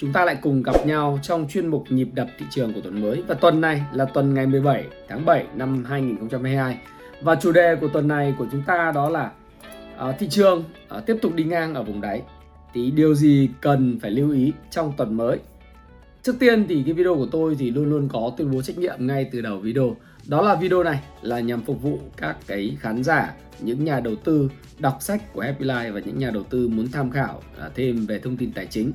chúng ta lại cùng gặp nhau trong chuyên mục nhịp đập thị trường của tuần mới. Và tuần này là tuần ngày 17 tháng 7 năm 2022. Và chủ đề của tuần này của chúng ta đó là uh, thị trường uh, tiếp tục đi ngang ở vùng đáy. Thì điều gì cần phải lưu ý trong tuần mới? Trước tiên thì cái video của tôi thì luôn luôn có tuyên bố trách nhiệm ngay từ đầu video. Đó là video này là nhằm phục vụ các cái khán giả, những nhà đầu tư đọc sách của Happy Life và những nhà đầu tư muốn tham khảo à, thêm về thông tin tài chính.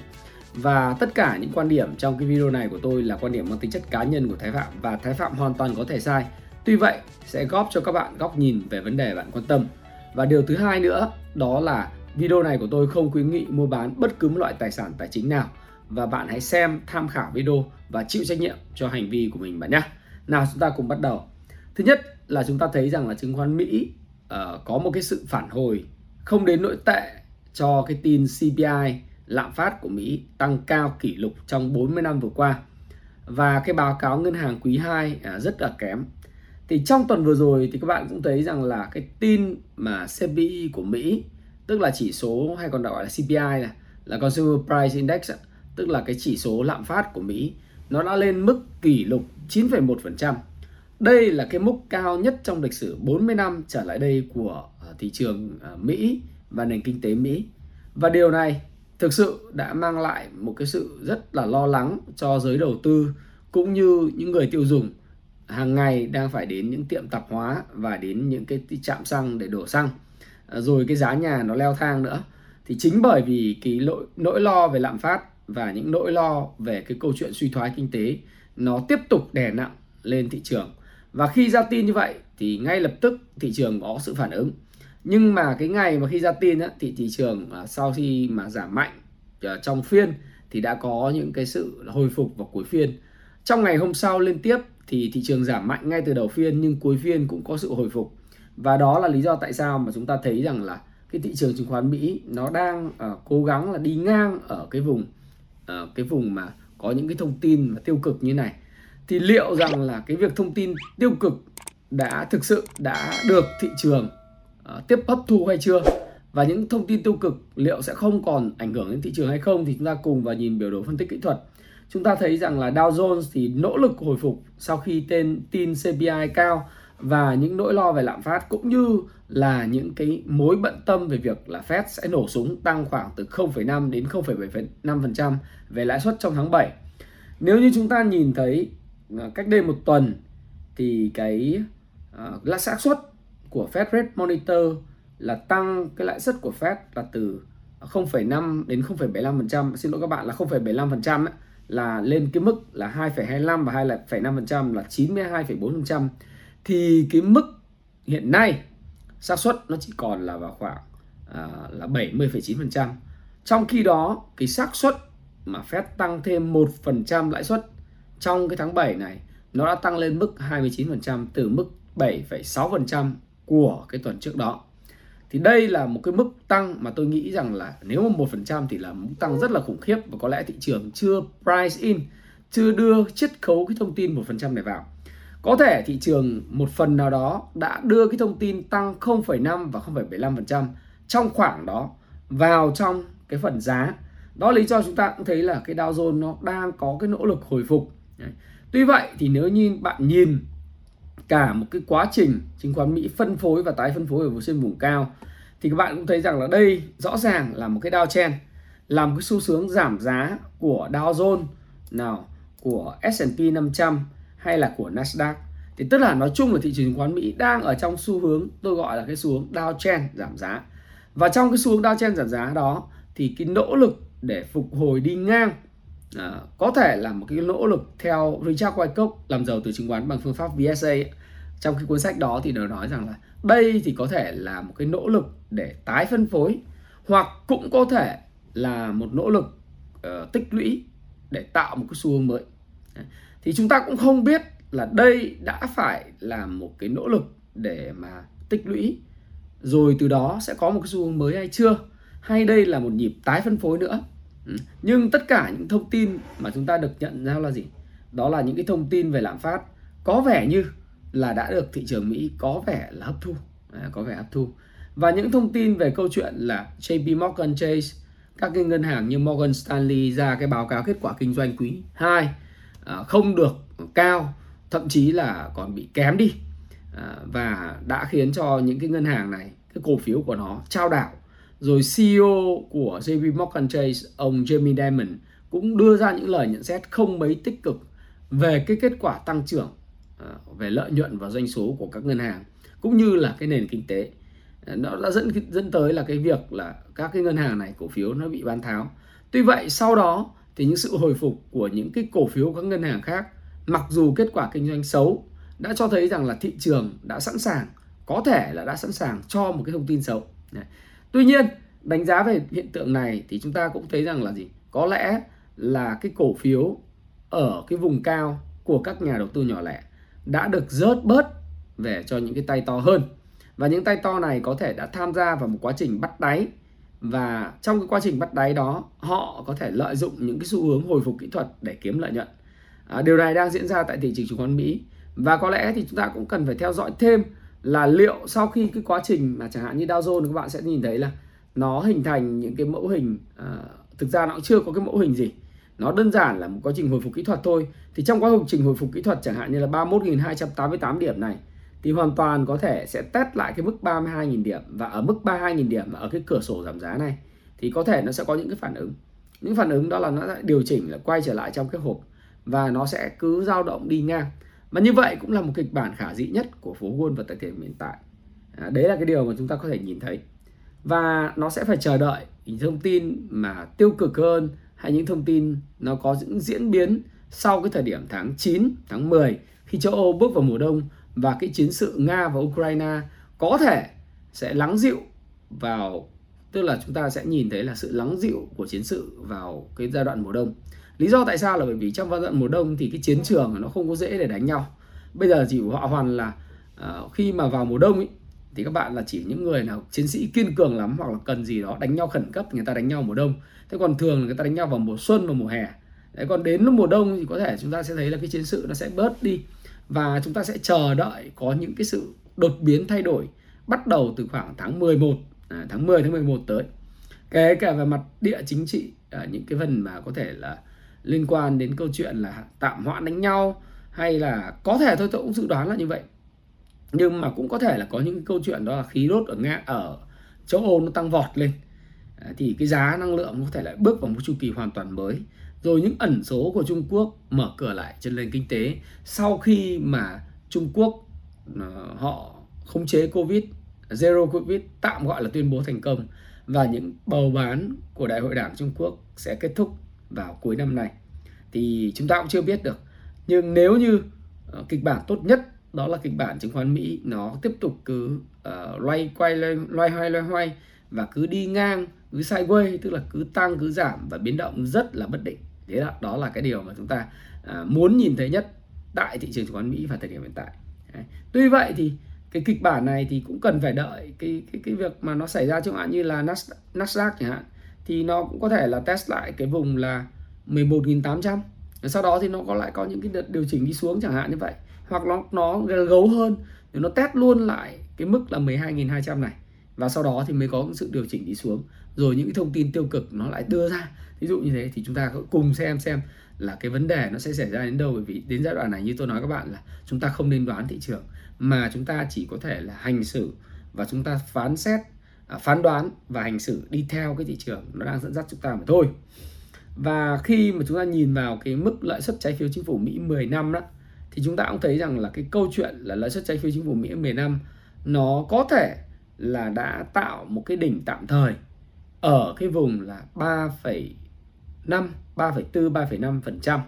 Và tất cả những quan điểm trong cái video này của tôi là quan điểm mang tính chất cá nhân của Thái Phạm và Thái Phạm hoàn toàn có thể sai. Tuy vậy sẽ góp cho các bạn góc nhìn về vấn đề bạn quan tâm. Và điều thứ hai nữa đó là video này của tôi không khuyến nghị mua bán bất cứ một loại tài sản tài chính nào và bạn hãy xem tham khảo video và chịu trách nhiệm cho hành vi của mình bạn nhé. Nào chúng ta cùng bắt đầu. Thứ nhất là chúng ta thấy rằng là chứng khoán Mỹ uh, có một cái sự phản hồi không đến nội tệ cho cái tin CPI lạm phát của Mỹ tăng cao kỷ lục trong 40 năm vừa qua. Và cái báo cáo ngân hàng quý 2 à, rất là kém. Thì trong tuần vừa rồi thì các bạn cũng thấy rằng là cái tin mà CPI của Mỹ tức là chỉ số hay còn gọi là CPI này là Consumer Price Index tức là cái chỉ số lạm phát của Mỹ nó đã lên mức kỷ lục 9,1%. Đây là cái mức cao nhất trong lịch sử 40 năm trở lại đây của à, thị trường à, Mỹ và nền kinh tế Mỹ. Và điều này thực sự đã mang lại một cái sự rất là lo lắng cho giới đầu tư cũng như những người tiêu dùng hàng ngày đang phải đến những tiệm tạp hóa và đến những cái trạm xăng để đổ xăng. À, rồi cái giá nhà nó leo thang nữa. Thì chính bởi vì cái nỗi nỗi lo về lạm phát và những nỗi lo về cái câu chuyện suy thoái kinh tế, nó tiếp tục đè nặng lên thị trường. Và khi ra tin như vậy thì ngay lập tức thị trường có sự phản ứng nhưng mà cái ngày mà khi ra tin á, thì thị trường à, sau khi mà giảm mạnh à, trong phiên thì đã có những cái sự hồi phục vào cuối phiên. Trong ngày hôm sau liên tiếp thì thị trường giảm mạnh ngay từ đầu phiên nhưng cuối phiên cũng có sự hồi phục. Và đó là lý do tại sao mà chúng ta thấy rằng là cái thị trường chứng khoán Mỹ nó đang uh, cố gắng là đi ngang ở cái vùng uh, cái vùng mà có những cái thông tin mà tiêu cực như này. Thì liệu rằng là cái việc thông tin tiêu cực đã thực sự đã được thị trường Ờ, tiếp hấp thu hay chưa và những thông tin tiêu cực liệu sẽ không còn ảnh hưởng đến thị trường hay không thì chúng ta cùng vào nhìn biểu đồ phân tích kỹ thuật chúng ta thấy rằng là Dow Jones thì nỗ lực hồi phục sau khi tên tin CPI cao và những nỗi lo về lạm phát cũng như là những cái mối bận tâm về việc là Fed sẽ nổ súng tăng khoảng từ 0,5 đến 0,75% về lãi suất trong tháng 7. Nếu như chúng ta nhìn thấy ờ, cách đây một tuần thì cái uh, là xác suất của Fed Rate Monitor là tăng cái lãi suất của Fed là từ 0,5 đến 0,75% xin lỗi các bạn là 0,75% là lên cái mức là 2,25 và 2,5% là 92,4% thì cái mức hiện nay xác suất nó chỉ còn là vào khoảng à, là 70,9%. Trong khi đó cái xác suất mà Fed tăng thêm 1% lãi suất trong cái tháng 7 này nó đã tăng lên mức 29% từ mức 7,6% của cái tuần trước đó. Thì đây là một cái mức tăng mà tôi nghĩ rằng là nếu mà một phần trăm thì là mức tăng rất là khủng khiếp và có lẽ thị trường chưa price in, chưa đưa chiết khấu cái thông tin một phần trăm này vào. Có thể thị trường một phần nào đó đã đưa cái thông tin tăng 0,5 và 0,75% trong khoảng đó vào trong cái phần giá. Đó lý do chúng ta cũng thấy là cái Dow Jones nó đang có cái nỗ lực hồi phục. Đấy. Tuy vậy thì nếu như bạn nhìn cả một cái quá trình chứng khoán Mỹ phân phối và tái phân phối ở trên vùng cao, thì các bạn cũng thấy rằng là đây rõ ràng là một cái downtrend làm cái xu hướng giảm giá của Dow Jones, nào, của S&P 500 hay là của Nasdaq. Thì tức là nói chung là thị trường chứng khoán Mỹ đang ở trong xu hướng, tôi gọi là cái xu hướng chen giảm giá. Và trong cái xu hướng chen giảm giá đó, thì cái nỗ lực để phục hồi đi ngang à, có thể là một cái nỗ lực theo Richard Wyckoff làm giàu từ chứng khoán bằng phương pháp VSA trong cái cuốn sách đó thì nó nói rằng là đây thì có thể là một cái nỗ lực để tái phân phối hoặc cũng có thể là một nỗ lực uh, tích lũy để tạo một cái xu hướng mới. Thì chúng ta cũng không biết là đây đã phải là một cái nỗ lực để mà tích lũy rồi từ đó sẽ có một cái xu hướng mới hay chưa hay đây là một nhịp tái phân phối nữa. Ừ. nhưng tất cả những thông tin mà chúng ta được nhận ra là gì? Đó là những cái thông tin về lạm phát. Có vẻ như là đã được thị trường Mỹ có vẻ là hấp thu. À, có vẻ hấp thu. Và những thông tin về câu chuyện là JP Morgan Chase các cái ngân hàng như Morgan Stanley ra cái báo cáo kết quả kinh doanh quý 2 à, không được cao thậm chí là còn bị kém đi. À, và đã khiến cho những cái ngân hàng này cái cổ phiếu của nó trao đảo rồi CEO của JP Morgan Chase, ông Jamie Dimon, cũng đưa ra những lời nhận xét không mấy tích cực về cái kết quả tăng trưởng à, về lợi nhuận và doanh số của các ngân hàng, cũng như là cái nền kinh tế. À, nó đã dẫn dẫn tới là cái việc là các cái ngân hàng này, cổ phiếu nó bị bán tháo. Tuy vậy, sau đó thì những sự hồi phục của những cái cổ phiếu các ngân hàng khác, mặc dù kết quả kinh doanh xấu, đã cho thấy rằng là thị trường đã sẵn sàng, có thể là đã sẵn sàng cho một cái thông tin xấu tuy nhiên đánh giá về hiện tượng này thì chúng ta cũng thấy rằng là gì? Có lẽ là cái cổ phiếu ở cái vùng cao của các nhà đầu tư nhỏ lẻ đã được rớt bớt về cho những cái tay to hơn. Và những tay to này có thể đã tham gia vào một quá trình bắt đáy. Và trong cái quá trình bắt đáy đó họ có thể lợi dụng những cái xu hướng hồi phục kỹ thuật để kiếm lợi nhuận. À, điều này đang diễn ra tại thị trường chứng khoán Mỹ. Và có lẽ thì chúng ta cũng cần phải theo dõi thêm là liệu sau khi cái quá trình mà chẳng hạn như Dow Jones các bạn sẽ nhìn thấy là nó hình thành những cái mẫu hình à, thực ra nó cũng chưa có cái mẫu hình gì. Nó đơn giản là một quá trình hồi phục kỹ thuật thôi. Thì trong quá trình hồi phục kỹ thuật chẳng hạn như là 31.288 điểm này thì hoàn toàn có thể sẽ test lại cái mức 32.000 điểm. Và ở mức 32.000 điểm ở cái cửa sổ giảm giá này thì có thể nó sẽ có những cái phản ứng. Những phản ứng đó là nó lại điều chỉnh là quay trở lại trong cái hộp. Và nó sẽ cứ dao động đi ngang mà như vậy cũng là một kịch bản khả dĩ nhất của phố Wall và tại thời điểm hiện tại. À, đấy là cái điều mà chúng ta có thể nhìn thấy. Và nó sẽ phải chờ đợi những thông tin mà tiêu cực hơn hay những thông tin nó có những diễn biến sau cái thời điểm tháng 9, tháng 10 khi châu Âu bước vào mùa đông và cái chiến sự Nga và Ukraine có thể sẽ lắng dịu vào tức là chúng ta sẽ nhìn thấy là sự lắng dịu của chiến sự vào cái giai đoạn mùa đông lý do tại sao là bởi vì trong giai đoạn mùa đông thì cái chiến trường nó không có dễ để đánh nhau. Bây giờ chỉ họ hoàn là uh, khi mà vào mùa đông ý, thì các bạn là chỉ những người nào chiến sĩ kiên cường lắm hoặc là cần gì đó đánh nhau khẩn cấp người ta đánh nhau mùa đông. Thế còn thường là người ta đánh nhau vào mùa xuân và mùa hè. Đấy, còn đến lúc mùa đông thì có thể chúng ta sẽ thấy là cái chiến sự nó sẽ bớt đi và chúng ta sẽ chờ đợi có những cái sự đột biến thay đổi bắt đầu từ khoảng tháng 11 à, tháng 10 tháng 11 tới. Kể cả về mặt địa chính trị à, những cái phần mà có thể là liên quan đến câu chuyện là tạm hoãn đánh nhau, hay là có thể thôi, tôi cũng dự đoán là như vậy. Nhưng mà cũng có thể là có những câu chuyện đó là khí đốt ở nga, ở châu âu nó tăng vọt lên. À, thì cái giá năng lượng có thể lại bước vào một chu kỳ hoàn toàn mới. Rồi những ẩn số của Trung Quốc mở cửa lại trên nền kinh tế. Sau khi mà Trung Quốc à, họ khống chế Covid, zero Covid, tạm gọi là tuyên bố thành công, và những bầu bán của Đại hội Đảng Trung Quốc sẽ kết thúc vào cuối năm này thì chúng ta cũng chưa biết được. Nhưng nếu như uh, kịch bản tốt nhất đó là kịch bản chứng khoán Mỹ nó tiếp tục cứ uh, loay quay loay, loay hoay loay hoay và cứ đi ngang cứ sideways tức là cứ tăng cứ giảm và biến động rất là bất định. Thế đó, đó là cái điều mà chúng ta uh, muốn nhìn thấy nhất tại thị trường chứng khoán Mỹ vào thời điểm hiện tại. Đấy. tuy vậy thì cái kịch bản này thì cũng cần phải đợi cái cái cái việc mà nó xảy ra chẳng hạn như là Nasdaq chẳng hạn thì nó cũng có thể là test lại cái vùng là 11.800 sau đó thì nó có lại có những cái đợt điều chỉnh đi xuống chẳng hạn như vậy. Hoặc nó nó gấu hơn thì nó test luôn lại cái mức là 12.200 này, và sau đó thì mới có sự điều chỉnh đi xuống. Rồi những cái thông tin tiêu cực nó lại đưa ra. Ví dụ như thế, thì chúng ta cùng xem xem là cái vấn đề nó sẽ xảy ra đến đâu. Bởi vì đến giai đoạn này như tôi nói các bạn là chúng ta không nên đoán thị trường, mà chúng ta chỉ có thể là hành xử và chúng ta phán xét À, phán đoán và hành xử đi theo cái thị trường nó đang dẫn dắt chúng ta mà thôi và khi mà chúng ta nhìn vào cái mức lợi suất trái phiếu chính phủ Mỹ 10 năm đó thì chúng ta cũng thấy rằng là cái câu chuyện là lợi suất trái phiếu chính phủ Mỹ 10 năm nó có thể là đã tạo một cái đỉnh tạm thời ở cái vùng là 3,5, 3,4, 3,5%.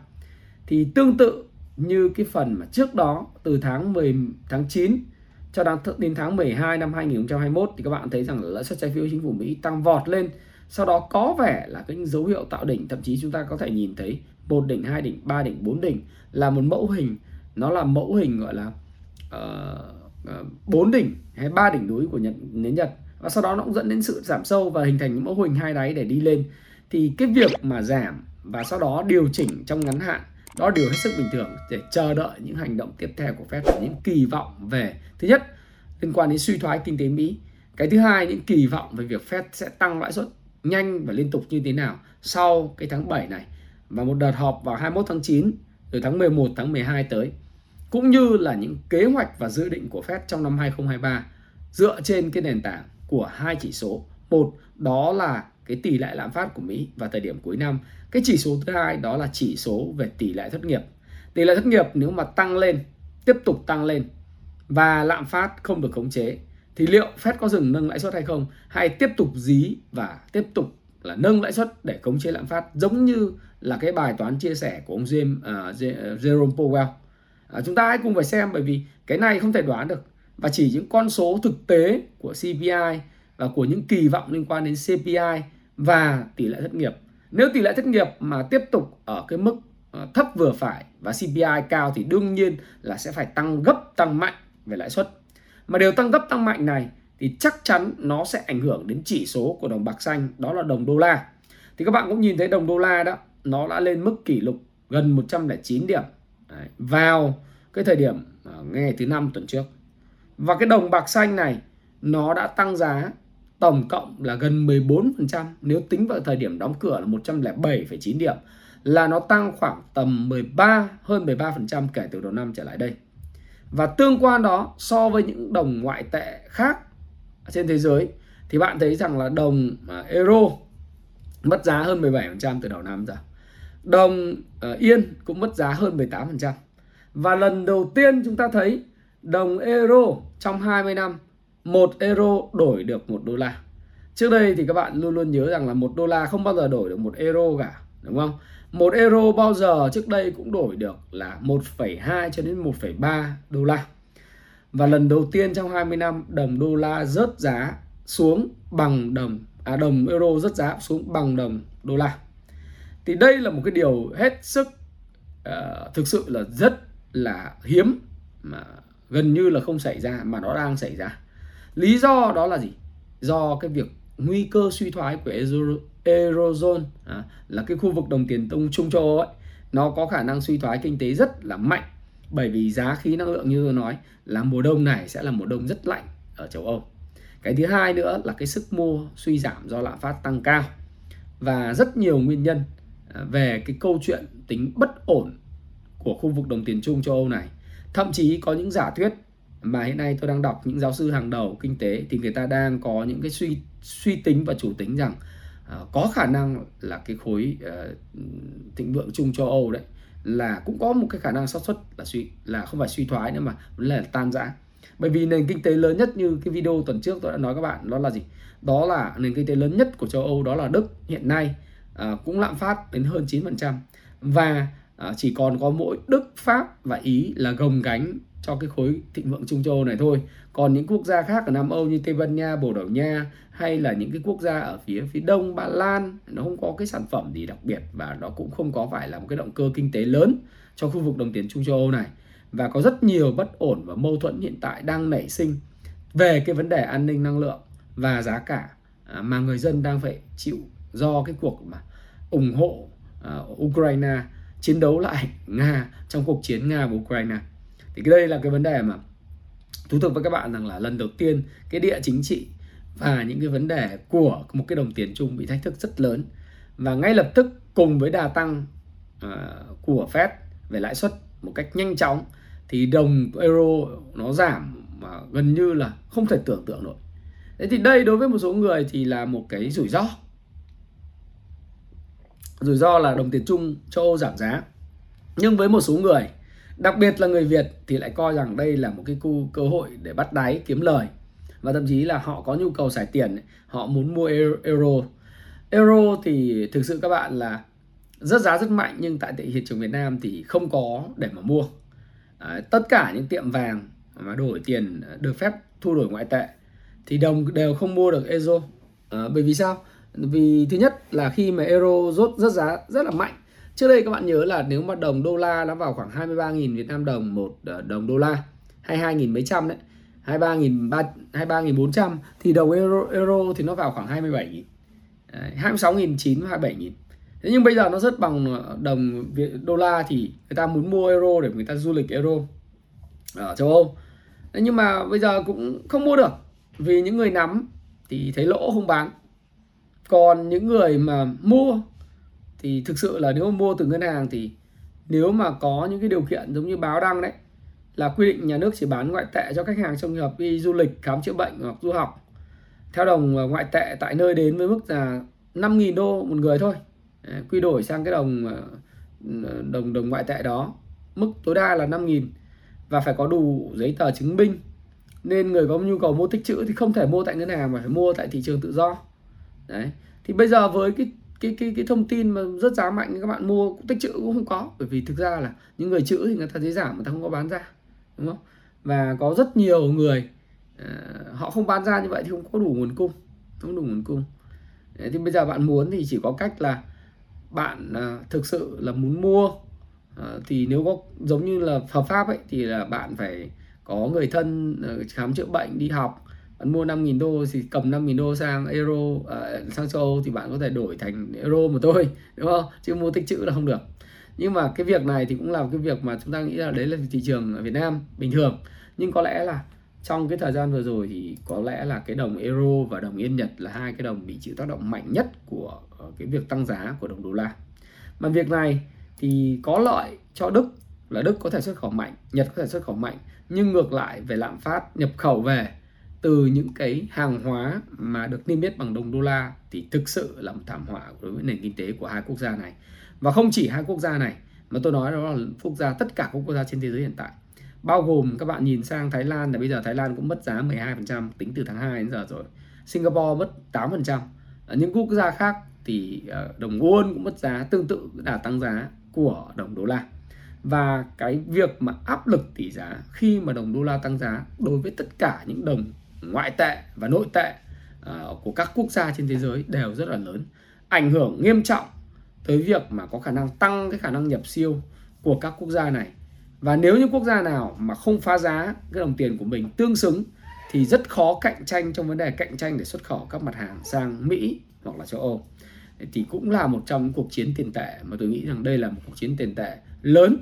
Thì tương tự như cái phần mà trước đó từ tháng 10 tháng 9 cho đến tháng 12 năm 2021 thì các bạn thấy rằng lãi suất trái phiếu chính phủ Mỹ tăng vọt lên. Sau đó có vẻ là cái dấu hiệu tạo đỉnh, thậm chí chúng ta có thể nhìn thấy một đỉnh, hai đỉnh, ba đỉnh, bốn đỉnh là một mẫu hình. Nó là mẫu hình gọi là uh, uh, bốn đỉnh hay ba đỉnh núi của Nhật nến Nhật. Và sau đó nó cũng dẫn đến sự giảm sâu và hình thành những mẫu hình hai đáy để đi lên. Thì cái việc mà giảm và sau đó điều chỉnh trong ngắn hạn đó, điều hết sức bình thường để chờ đợi những hành động tiếp theo của Fed và những kỳ vọng về, thứ nhất, liên quan đến suy thoái kinh tế Mỹ. Cái thứ hai, những kỳ vọng về việc Fed sẽ tăng lãi suất nhanh và liên tục như thế nào sau cái tháng 7 này. Và một đợt họp vào 21 tháng 9 rồi tháng 11 tháng 12 tới. Cũng như là những kế hoạch và dự định của Fed trong năm 2023 dựa trên cái nền tảng của hai chỉ số. Một, đó là cái tỷ lệ lạm phát của Mỹ vào thời điểm cuối năm cái chỉ số thứ hai đó là chỉ số về tỷ lệ thất nghiệp. Tỷ lệ thất nghiệp nếu mà tăng lên tiếp tục tăng lên và lạm phát không được khống chế thì liệu Fed có dừng nâng lãi suất hay không hay tiếp tục dí và tiếp tục là nâng lãi suất để khống chế lạm phát giống như là cái bài toán chia sẻ của ông James uh, Jerome Powell. À, chúng ta hãy cùng phải xem bởi vì cái này không thể đoán được. Và chỉ những con số thực tế của CPI và của những kỳ vọng liên quan đến CPI và tỷ lệ thất nghiệp nếu tỷ lệ thất nghiệp mà tiếp tục ở cái mức ờ, thấp vừa phải và CPI cao thì đương nhiên là sẽ phải tăng gấp tăng mạnh về lãi suất. Mà điều tăng gấp tăng mạnh này thì chắc chắn nó sẽ ảnh hưởng đến chỉ số của đồng bạc xanh đó là đồng đô la. Thì các bạn cũng nhìn thấy đồng đô la đó nó đã lên mức kỷ lục gần 109 điểm. Đấy, vào cái thời điểm ờ, ngày thứ năm tuần trước. Và cái đồng bạc xanh này nó đã tăng giá tổng cộng là gần 14% nếu tính vào thời điểm đóng cửa là 107,9 điểm là nó tăng khoảng tầm 13 hơn 13% kể từ đầu năm trở lại đây. Và tương quan đó so với những đồng ngoại tệ khác trên thế giới thì bạn thấy rằng là đồng à, euro mất giá hơn 17% từ đầu năm ra. Đồng à, yên cũng mất giá hơn 18%. Và lần đầu tiên chúng ta thấy đồng euro trong 20 năm 1 euro đổi được 1 đô la. Trước đây thì các bạn luôn luôn nhớ rằng là 1 đô la không bao giờ đổi được 1 euro cả, đúng không? 1 euro bao giờ trước đây cũng đổi được là 1,2 cho đến 1,3 đô la. Và lần đầu tiên trong 20 năm đồng đô la rớt giá xuống bằng đồng à đồng euro rớt giá xuống bằng đồng đô la. Thì đây là một cái điều hết sức uh, thực sự là rất là hiếm mà gần như là không xảy ra mà nó đang xảy ra. Lý do đó là gì? Do cái việc nguy cơ suy thoái của Eurozone à, là cái khu vực đồng tiền tông Trung châu Âu ấy nó có khả năng suy thoái kinh tế rất là mạnh bởi vì giá khí năng lượng như tôi nói là mùa đông này sẽ là mùa đông rất lạnh ở châu Âu. Cái thứ hai nữa là cái sức mua suy giảm do lạm phát tăng cao và rất nhiều nguyên nhân à, về cái câu chuyện tính bất ổn của khu vực đồng tiền chung châu Âu này. Thậm chí có những giả thuyết mà hiện nay tôi đang đọc những giáo sư hàng đầu kinh tế thì người ta đang có những cái suy suy tính và chủ tính rằng uh, có khả năng là cái khối uh, thịnh vượng chung châu Âu đấy là cũng có một cái khả năng xác suất là suy là không phải suy thoái nữa mà là tan rã. Bởi vì nền kinh tế lớn nhất như cái video tuần trước tôi đã nói các bạn đó là gì? Đó là nền kinh tế lớn nhất của châu Âu đó là Đức hiện nay uh, cũng lạm phát đến hơn 9% và uh, chỉ còn có mỗi Đức Pháp và Ý là gồng gánh cho cái khối thịnh vượng Trung châu này thôi. Còn những quốc gia khác ở Nam Âu như Tây Ban Nha, Bồ Đào Nha hay là những cái quốc gia ở phía phía đông Ba Lan nó không có cái sản phẩm gì đặc biệt và nó cũng không có phải là một cái động cơ kinh tế lớn cho khu vực đồng tiền Trung châu Âu này và có rất nhiều bất ổn và mâu thuẫn hiện tại đang nảy sinh về cái vấn đề an ninh năng lượng và giá cả à, mà người dân đang phải chịu do cái cuộc mà ủng hộ à, Ukraine chiến đấu lại Nga trong cuộc chiến Nga và Ukraine thì cái đây là cái vấn đề mà thú thực với các bạn rằng là lần đầu tiên cái địa chính trị và những cái vấn đề của một cái đồng tiền chung bị thách thức rất lớn và ngay lập tức cùng với đà tăng uh, của Fed về lãi suất một cách nhanh chóng thì đồng euro nó giảm mà gần như là không thể tưởng tượng nổi. Thế thì đây đối với một số người thì là một cái rủi ro. Rủi ro là đồng tiền chung châu Âu giảm giá. Nhưng với một số người đặc biệt là người Việt thì lại coi rằng đây là một cái cu cơ hội để bắt đáy kiếm lời. Và thậm chí là họ có nhu cầu xài tiền họ muốn mua euro. Euro thì thực sự các bạn là rất giá rất mạnh nhưng tại thị trường Việt Nam thì không có để mà mua. À, tất cả những tiệm vàng mà đổi tiền ờ, được phép thu đổi ngoại tệ thì đồng đều không mua được euro. À, bởi vì sao? Vì thứ nhất là khi mà euro rốt rất giá rất là mạnh Trước đây các bạn nhớ là nếu mà đồng đô la nó vào khoảng 23.000 Việt Nam đồng một ờ, đồng đô la 22.000 mấy trăm đấy 23.000 23.400 thì đồng euro euro thì nó vào khoảng 27.000 26.900 27.000 Thế nhưng bây giờ nó rất bằng ờ, đồng đô la thì người ta muốn mua euro để người ta du lịch euro ở châu Âu. Thế nhưng mà bây giờ cũng không mua được, vì những người nắm thì thấy lỗ không bán. Còn những người mà mua thì thực sự là nếu mà mua từ ngân hàng thì nếu mà có những cái điều kiện giống như báo đăng đấy, là quy định nhà nước chỉ bán ngoại tệ cho khách hàng trong trường hợp đi du lịch, khám chữa bệnh hoặc du học. Theo đồng ngoại tệ tại nơi đến với mức là 5.000 đô một người thôi. Quy đổi sang cái đồng ờ, đồng đồng ngoại tệ đó. Mức tối đa là 5.000 và phải có đủ giấy tờ chứng minh. Nên người có nhu cầu mua tích trữ thì không thể mua tại ngân hàng mà phải mua tại thị trường tự do. Đấy, thì bây giờ với cái cái cái cái thông tin mà rất giá mạnh các bạn mua tích trữ cũng không có. Bởi vì thực ra là những người chữ thì người ta thấy giảm người ta không có bán ra đúng không? Và có rất nhiều người uh, họ không bán ra như vậy thì không có đủ nguồn cung không đủ nguồn cung. Đấy, thì bây giờ bạn muốn thì chỉ có cách là bạn uh, thực sự là muốn mua uh, thì nếu có giống như là hợp pháp ấy thì là bạn phải có người thân uh, khám chữa bệnh đi học bạn mua 5.000 đô thì cầm 5.000 đô sang euro uh, sang châu Âu thì bạn có thể đổi thành euro mà thôi đúng không? Chứ mua tích trữ là không được. Nhưng mà cái việc này thì cũng là cái việc mà chúng ta nghĩ là đấy là thị trường ở Việt Nam bình thường. Nhưng có lẽ là trong cái thời gian vừa rồi thì có lẽ là cái đồng euro và đồng yên Nhật là hai cái đồng bị chịu tác động mạnh nhất của ờ, cái việc tăng giá của đồng đô la. Mà việc này thì có lợi cho Đức là Đức có thể xuất khẩu mạnh Nhật có thể xuất khẩu mạnh nhưng ngược lại về lạm phát nhập khẩu về từ những cái hàng hóa mà được niêm yết bằng đồng đô la thì thực sự là một thảm họa đối với nền kinh tế của hai quốc gia này. Và không chỉ hai quốc gia này, mà tôi nói đó là quốc gia, tất cả các quốc gia trên thế giới hiện tại. Bao gồm các bạn nhìn sang Thái Lan là bây giờ Thái Lan cũng mất giá 12% tính từ tháng 2 đến giờ rồi. Singapore mất 8% ở những quốc gia khác thì ờ, đồng won cũng mất giá, tương tự đà tăng giá của đồng đô la. Và cái việc mà áp lực tỷ giá khi mà đồng đô la tăng giá đối với tất cả những đồng ngoại tệ và nội tệ ờ, của các quốc gia trên thế giới đều rất là lớn ảnh hưởng nghiêm trọng tới việc mà có khả năng tăng cái khả năng nhập siêu của các quốc gia này. Và nếu như quốc gia nào mà không phá giá cái đồng tiền của mình tương xứng thì rất khó cạnh tranh trong vấn đề cạnh tranh để xuất khẩu các mặt hàng sang Mỹ hoặc là châu Âu. Thì cũng là một trong những cuộc chiến tiền tệ mà tôi nghĩ rằng đây là một cuộc chiến tiền tệ lớn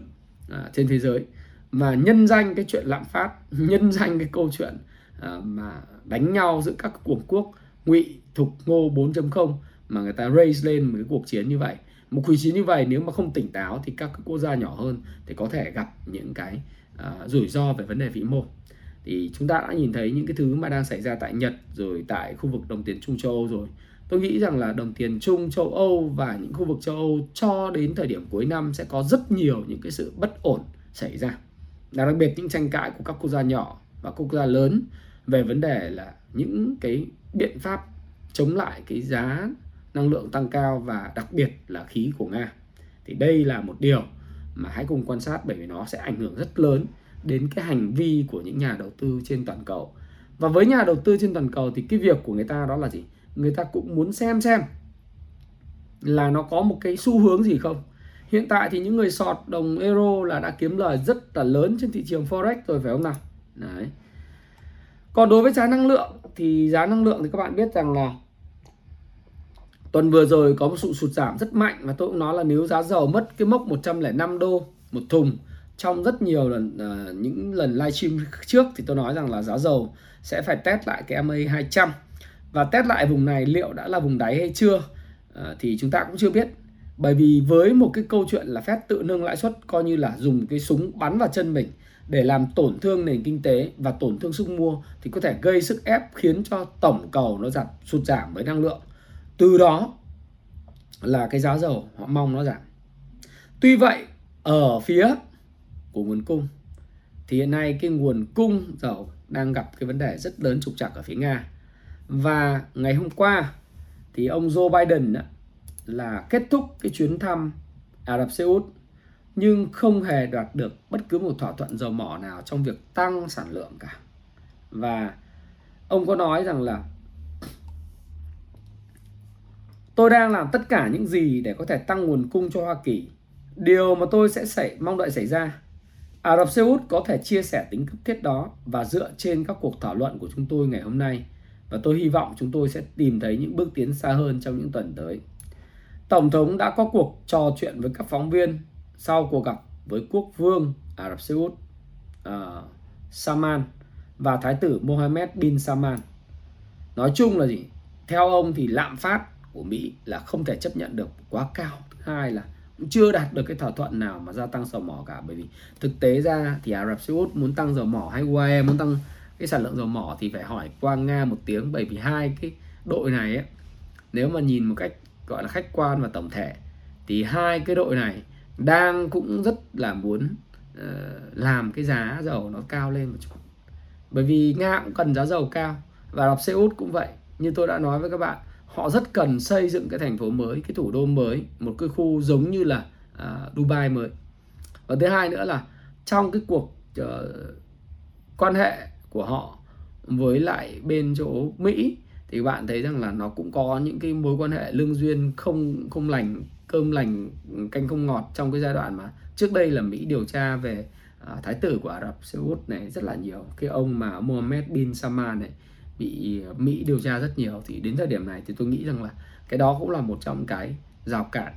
à, trên thế giới. Mà nhân danh cái chuyện lạm phát nhân danh cái câu chuyện Ờ, mà đánh nhau giữa các cường quốc ngụy thục ngô 4.0 mà người ta raise lên một cái cuộc chiến như vậy. Một cuộc chiến như vậy nếu mà không tỉnh táo thì các quốc gia nhỏ hơn thì có thể gặp những cái uh, rủi ro về vấn đề vĩ mô. Thì chúng ta đã nhìn thấy những cái thứ mà đang xảy ra tại Nhật rồi tại khu vực đồng tiền Trung châu Âu rồi. Tôi nghĩ rằng là đồng tiền Trung châu Âu và những khu vực châu Âu cho đến thời điểm cuối năm sẽ có rất nhiều những cái sự bất ổn xảy ra. Đặc biệt những tranh cãi của các quốc gia nhỏ và quốc gia lớn về vấn đề là những cái biện pháp chống lại cái giá năng lượng tăng cao và đặc biệt là khí của Nga. Thì đây là một điều mà hãy cùng quan sát bởi vì nó sẽ ảnh hưởng rất lớn đến cái hành vi của những nhà đầu tư trên toàn cầu. Và với nhà đầu tư trên toàn cầu thì cái việc của người ta đó là gì? Người ta cũng muốn xem xem là nó có một cái xu hướng gì không. Hiện tại thì những người sọt đồng euro là đã kiếm lời rất là lớn trên thị trường forex rồi, phải không nào? Đấy. Còn đối với giá năng lượng thì giá năng lượng thì các bạn biết rằng là tuần vừa rồi có một sự sụt giảm rất mạnh và tôi cũng nói là nếu giá dầu mất cái mốc 105 đô một thùng trong rất nhiều lần uh, những lần livestream trước thì tôi nói rằng là giá dầu sẽ phải test lại cái MA 200 và test lại vùng này liệu đã là vùng đáy hay chưa uh, thì chúng ta cũng chưa biết. Bởi vì với một cái câu chuyện là phép tự nâng lãi suất coi như là dùng cái súng bắn vào chân mình để làm tổn thương nền kinh tế và tổn thương sức mua thì có thể gây sức ép khiến cho tổng cầu nó giảm, sụt giảm với năng lượng. Từ đó là cái giá dầu họ mong nó giảm. Tuy vậy, ở phía của nguồn cung thì hiện nay cái nguồn cung dầu đang gặp cái vấn đề rất lớn trục trặc ở phía Nga. Và ngày hôm qua thì ông Joe Biden là kết thúc cái chuyến thăm Ả Rập Xê Út nhưng không hề đạt được bất cứ một thỏa thuận dầu mỏ nào trong việc tăng sản lượng cả và ông có nói rằng là Tôi đang làm tất cả những gì để có thể tăng nguồn cung cho Hoa Kỳ. Điều mà tôi sẽ xảy, mong đợi xảy ra Ả Rập Xê Út có thể chia sẻ tính cấp thiết đó và dựa trên các cuộc thảo luận của chúng tôi ngày hôm nay và tôi hy vọng chúng tôi sẽ tìm thấy những bước tiến xa hơn trong những tuần tới. Tổng thống đã có cuộc trò chuyện với các phóng viên sau cuộc gặp với quốc vương Ả Rập Xê Út ờ, uh, Salman và thái tử Mohammed bin Salman. Nói chung là gì? Theo ông thì lạm phát của Mỹ là không thể chấp nhận được quá cao. Thứ hai là cũng chưa đạt được cái thỏa thuận nào mà gia tăng dầu mỏ cả bởi vì thực tế ra thì Ả Rập Xê Út muốn tăng dầu mỏ hay UAE muốn tăng cái sản lượng dầu mỏ thì phải hỏi qua Nga một tiếng bởi vì hai cái đội này ấy, nếu mà nhìn một cách gọi là khách quan và tổng thể thì hai cái đội này đang cũng rất là muốn uh, làm cái giá dầu nó cao lên một chút. Bởi vì Nga cũng cần giá dầu cao và đọc xe Út cũng vậy. Như tôi đã nói với các bạn họ rất cần xây dựng cái thành phố mới cái thủ đô mới một cái khu giống như là uh, Dubai mới. Và thứ hai nữa là trong cái cuộc uh, quan hệ của họ với lại bên chỗ Mỹ thì bạn thấy rằng là nó cũng có những cái mối quan hệ lương duyên không không lành cơm lành canh không ngọt trong cái giai đoạn mà trước đây là Mỹ điều tra về uh, thái tử của Ả Rập Xê Út này rất là nhiều. Cái ông mà Mohammed bin Salman này bị à, Mỹ điều tra rất nhiều. Thì đến thời điểm này thì tôi nghĩ rằng là cái đó cũng là một trong cái rào cản.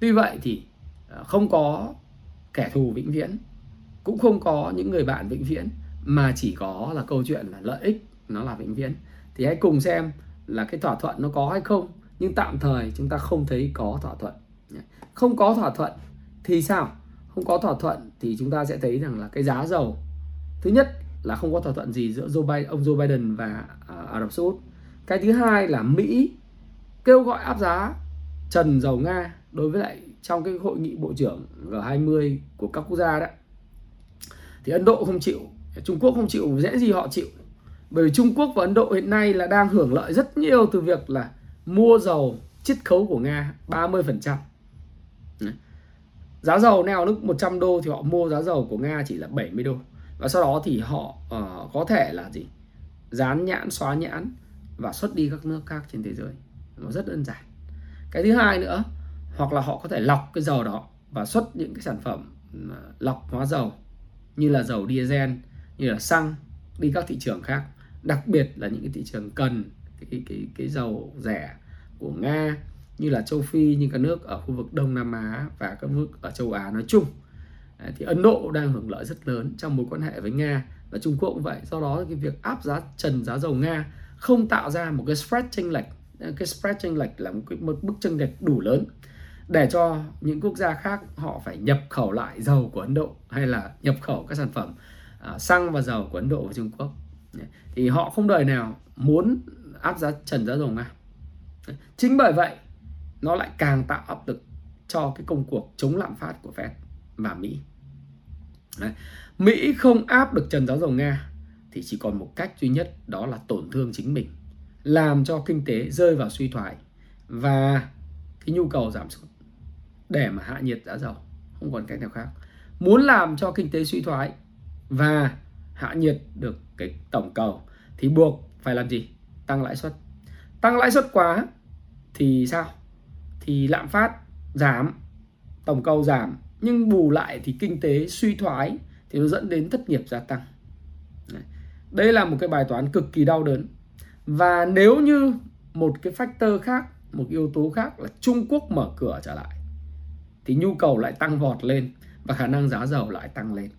Tuy vậy thì à, không có kẻ thù vĩnh viễn cũng không có những người bạn vĩnh viễn mà chỉ có là câu chuyện là lợi ích nó là vĩnh viễn. Thì hãy cùng xem là cái thỏa thuận nó có hay không nhưng tạm thời chúng ta không thấy có thỏa thuận không có thỏa thuận thì sao không có thỏa thuận thì chúng ta sẽ thấy rằng là cái giá dầu thứ nhất là không có thỏa thuận gì giữa Joe Biden, ông Joe Biden và uh, Ả Rập Xê Út. Cái thứ hai là Mỹ kêu gọi áp giá trần dầu Nga đối với lại trong cái hội nghị bộ trưởng G20 của các quốc gia đó. Thì Ấn Độ không chịu, Trung Quốc không chịu, dễ gì họ chịu. Bởi vì Trung Quốc và Ấn Độ hiện nay là đang hưởng lợi rất nhiều từ việc là mua dầu chiết khấu của Nga 30%. Giá dầu neo lúc 100 đô thì họ mua giá dầu của Nga chỉ là 70 đô. Và sau đó thì họ uh, có thể là gì? Dán nhãn xóa nhãn và xuất đi các nước khác trên thế giới. Nó rất đơn giản. Cái thứ hai nữa hoặc là họ có thể lọc cái dầu đó và xuất những cái sản phẩm ờ, lọc hóa dầu như là dầu diesel như là xăng đi các thị trường khác. Đặc biệt là những cái thị trường cần cái cái cái, cái dầu rẻ của nga như là châu phi như các nước ở khu vực đông nam á và các nước ở châu á nói chung. Thì Ấn Độ đang hưởng lợi rất lớn trong mối quan hệ với Nga và Trung Quốc cũng vậy. Do đó cái việc áp giá trần giá dầu Nga không tạo ra một cái spread chênh lệch. Cái spread chênh lệch là một cái một bức chênh lệch đủ lớn để cho những quốc gia khác họ phải nhập khẩu lại dầu của Ấn Độ hay là nhập khẩu các sản phẩm uh, xăng và dầu của Ấn Độ và Trung Quốc. Thì họ không đời nào muốn áp giá trần giá dầu Nga. Chính bởi vậy nó lại càng tạo áp lực cho cái công cuộc chống lạm phát của Fed và Mỹ. Đấy. Mỹ không áp được trần giá dầu Nga thì chỉ còn một cách duy nhất, đó là tổn thương chính mình, làm cho kinh tế rơi vào suy thoái và cái nhu cầu giảm sút để mà hạ nhiệt giá dầu. Không còn cách nào khác. Muốn làm cho kinh tế suy thoái và hạ nhiệt được cái tổng cầu thì buộc phải làm gì? Tăng lãi suất. Tăng lãi suất quá thì sao? Thì lạm phát giảm, tổng cầu giảm, nhưng bù lại thì kinh tế suy thoái thì nó dẫn đến thất nghiệp gia tăng. Đây là một cái bài toán cực kỳ đau đớn. Và nếu như một cái factor khác, một yếu tố khác là Trung Quốc mở cửa trở lại, thì nhu cầu lại tăng vọt lên và khả năng giá dầu lại tăng lên.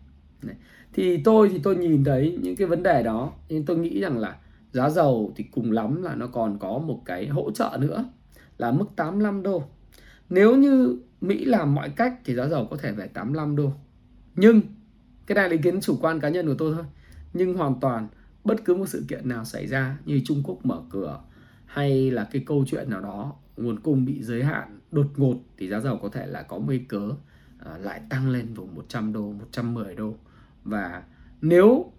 Thì tôi thì tôi nhìn thấy những cái vấn đề đó, nhưng tôi nghĩ rằng là giá dầu thì cùng lắm là nó còn có một cái hỗ trợ nữa là mức 85 đô nếu như Mỹ làm mọi cách thì giá dầu có thể về 85 đô. Nhưng cái này là ý kiến chủ quan cá nhân của tôi thôi. Nhưng hoàn toàn bất cứ một sự kiện nào xảy ra như Trung Quốc mở cửa hay là cái câu chuyện nào đó nguồn cung bị giới hạn đột ngột thì giá dầu có thể là có nguy cớ à, lại tăng lên vùng 100 đô, 110 đô. Và nếu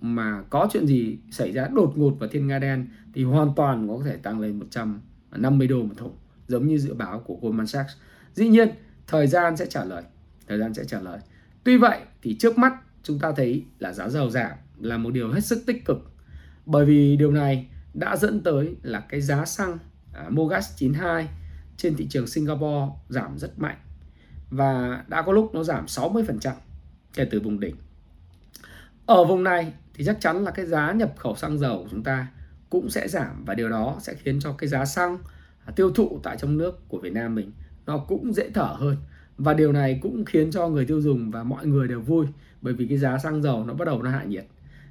mà có chuyện gì xảy ra đột ngột vào thiên nga đen thì hoàn toàn có thể tăng lên 150 đô một thùng giống như dự báo của Goldman Sachs Dĩ nhiên, thời gian sẽ trả lời. Thời gian sẽ trả lời. Tuy vậy thì trước mắt chúng ta thấy là giá dầu giảm là một điều hết sức tích cực. Bởi vì điều này đã dẫn tới là cái giá xăng à, Mogas 92 trên thị trường Singapore giảm rất mạnh và đã có lúc nó giảm 60%. kể từ vùng đỉnh ở vùng này thì chắc chắn là cái giá nhập khẩu xăng dầu của chúng ta cũng sẽ giảm và điều đó sẽ khiến cho cái giá xăng à, tiêu thụ tại trong nước của Việt Nam mình nó cũng dễ thở hơn. Và điều này cũng khiến cho người tiêu dùng và mọi người đều vui bởi vì cái giá xăng dầu nó bắt đầu nó hạ nhiệt.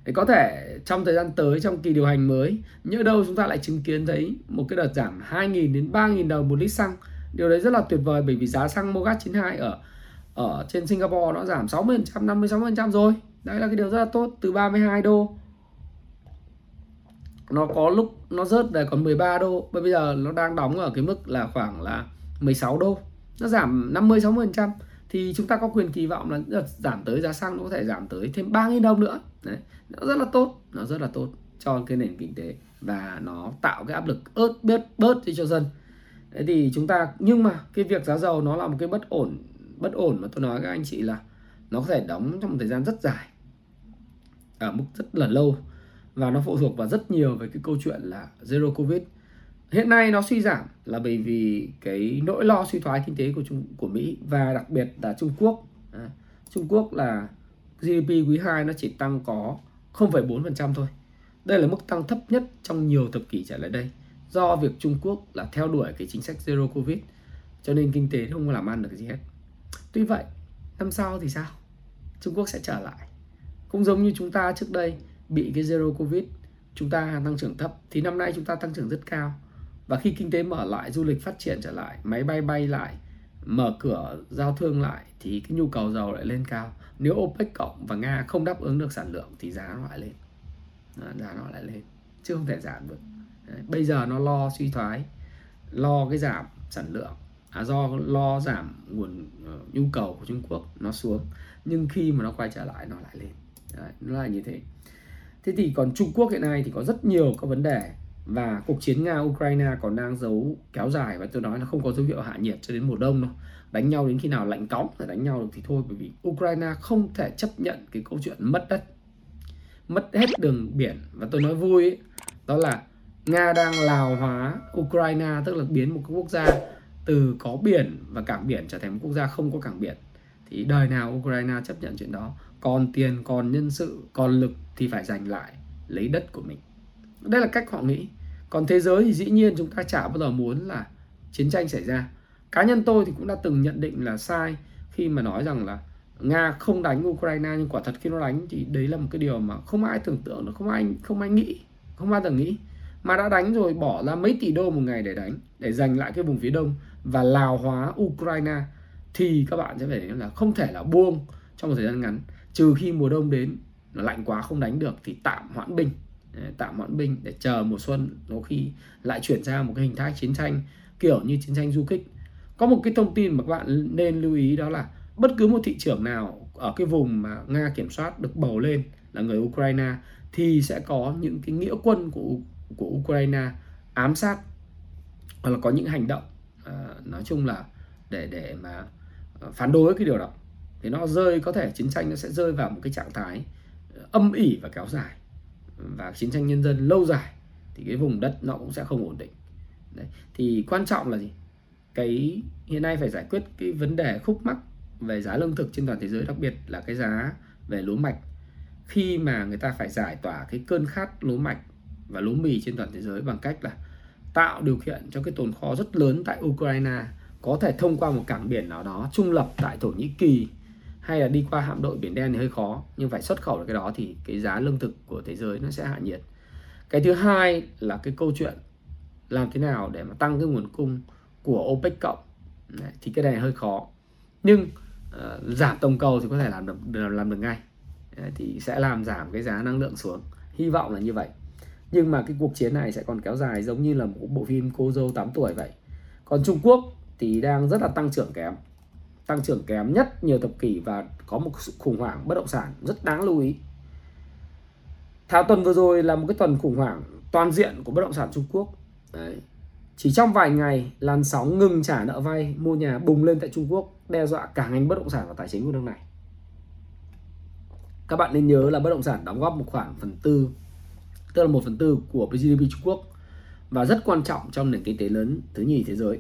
Để có thể trong thời gian tới, trong kỳ điều hành mới, nhỡ đâu chúng ta lại chứng kiến thấy một cái đợt giảm 2.000 đến 3.000 đồng một lít xăng. Điều đấy rất là tuyệt vời bởi vì giá xăng Mogas 92 ở ở trên Singapore nó giảm 60% 56% rồi. Đấy là cái điều rất là tốt, từ 32 đô nó có lúc nó rớt về còn 13 đô bây giờ nó đang đóng ở cái mức là khoảng là 16 đô. Nó giảm 50 60% thì chúng ta có quyền kỳ vọng là giảm tới, giá xăng nó có thể giảm tới thêm 3.000 đồng nữa. Đấy, nó rất là tốt, nó rất là tốt cho cái nền kinh tế và nó tạo cái áp lực ớt, bớt bớt đi cho dân. Thế thì chúng ta, nhưng mà cái việc giá dầu nó là một cái bất ổn bất ổn mà tôi nói các anh chị là nó có thể đóng trong một thời gian rất dài, ở mức rất là lâu và nó phụ thuộc vào rất nhiều về cái câu chuyện là zero covid. Hiện nay nó suy giảm là bởi vì cái nỗi lo suy thoái kinh tế của Trung của Mỹ và đặc biệt là Trung Quốc. À, Trung Quốc là GDP quý 2 nó chỉ tăng có 0,4% thôi. Đây là mức tăng thấp nhất trong nhiều thập kỷ trở lại đây do việc Trung Quốc là theo đuổi cái chính sách zero covid cho nên kinh tế không làm ăn được gì hết. Tuy vậy năm sau thì sao? Trung Quốc sẽ trở lại. Cũng giống như chúng ta trước đây bị cái zero covid chúng ta tăng trưởng thấp thì năm nay chúng ta tăng trưởng rất cao. Và khi kinh tế mở lại du lịch phát triển trở lại máy bay bay lại mở cửa giao thương lại thì cái nhu cầu dầu lại lên cao. Nếu OPEC cộng và Nga không đáp ứng được sản lượng thì giá nó lại lên. Giá nó lại lên chứ không thể giảm được. Đấy. bây giờ nó lo suy thoái lo cái giảm sản lượng. À, do lo giảm nguồn uh, nhu cầu của Trung Quốc nó xuống nhưng khi mà nó quay trở lại nó lại lên. Đấy, nó là như thế thế thì còn Trung Quốc hiện nay thì có rất nhiều các vấn đề và cuộc chiến Nga Ukraine còn đang giấu kéo dài và tôi nói là không có dấu hiệu hạ nhiệt cho đến mùa đông đâu. Đánh nhau đến khi nào lạnh cóng rồi đánh nhau được thì thôi bởi vì Ukraine không thể chấp nhận cái câu chuyện mất đất mất hết đường biển. Và tôi nói vui ấy, đó là Nga đang lào hóa Ukraine tức là biến một cái quốc gia từ có biển và cảng biển trở thành một quốc gia không có cảng biển. Thì đời nào Ukraine chấp nhận chuyện đó? Còn tiền còn nhân sự còn lực thì phải giành lại, lấy đất của mình. Đây là cách họ nghĩ. Còn thế giới thì dĩ nhiên chúng ta chả bao giờ muốn là chiến tranh xảy ra. Cá nhân tôi thì cũng đã từng nhận định là sai khi mà nói rằng là nga không đánh ukraine, nhưng quả thật khi nó đánh thì đấy là một cái điều mà không ai tưởng tượng được, không ai không ai nghĩ, không bao giờ nghĩ. Mà đã đánh rồi, bỏ ra mấy tỷ đô một ngày để đánh, để giành lại cái vùng phía đông và lào hóa ukraine, thì các bạn sẽ phải là không thể là buông trong một thời gian ngắn, trừ khi mùa đông đến nó lạnh quá không đánh được thì tạm hoãn binh. Tạm hoãn binh để chờ mùa xuân có khi lại chuyển sang một cái hình thái chiến tranh kiểu như chiến tranh du kích. Có một cái thông tin mà các bạn nên lưu ý đó là bất cứ một thị trường nào ở cái vùng mà nga kiểm soát được bầu lên là người ukraine thì sẽ có những cái nghĩa quân của của ukraine ám sát hoặc là có những hành động à, nói chung là để để mà à, phản đối cái điều đó. Thì nó rơi có thể chiến tranh nó sẽ rơi vào một cái trạng thái âm ỉ và kéo dài và chiến tranh nhân dân lâu dài thì cái vùng đất nó cũng sẽ không ổn định Đấy. thì quan trọng là gì cái, hiện nay phải giải quyết cái vấn đề khúc mắc về giá lương thực trên toàn thế giới, đặc biệt là cái giá về lúa mạch khi mà người ta phải giải tỏa cái cơn khát lúa mạch và lúa mì trên toàn thế giới bằng cách là tạo điều kiện cho cái tồn kho rất lớn tại Ukraine có thể thông qua một cảng biển nào đó trung lập tại Thổ Nhĩ Kỳ hay là đi qua hạm đội biển đen thì hơi khó nhưng phải xuất khẩu được cái đó thì cái giá lương thực của thế giới nó sẽ hạ nhiệt. Cái thứ hai là cái câu chuyện làm thế nào để mà tăng cái nguồn cung của OPEC cộng. Đấy, thì cái này hơi khó. Nhưng uh, giảm tổng cầu thì có thể làm được làm được ngay. Đấy, thì sẽ làm giảm cái giá năng lượng xuống. Hy vọng là như vậy. Nhưng mà cái cuộc chiến này sẽ còn kéo dài giống như là một bộ phim cô dâu 8 tuổi vậy. Còn Trung Quốc thì đang rất là tăng trưởng kém tăng trưởng kém nhất nhiều thập kỷ và có một sự khủng hoảng bất động sản rất đáng lưu ý. Tháng tuần vừa rồi là một cái tuần khủng hoảng toàn diện của bất động sản Trung Quốc. Đấy. Chỉ trong vài ngày, làn sóng ngừng trả nợ vay mua nhà bùng lên tại Trung Quốc, đe dọa cả ngành bất động sản và tài chính của nước này. Các bạn nên nhớ là bất động sản đóng góp một khoản phần tư, tức là một phần tư của GDP Trung Quốc và rất quan trọng trong nền kinh tế lớn thứ nhì thế giới.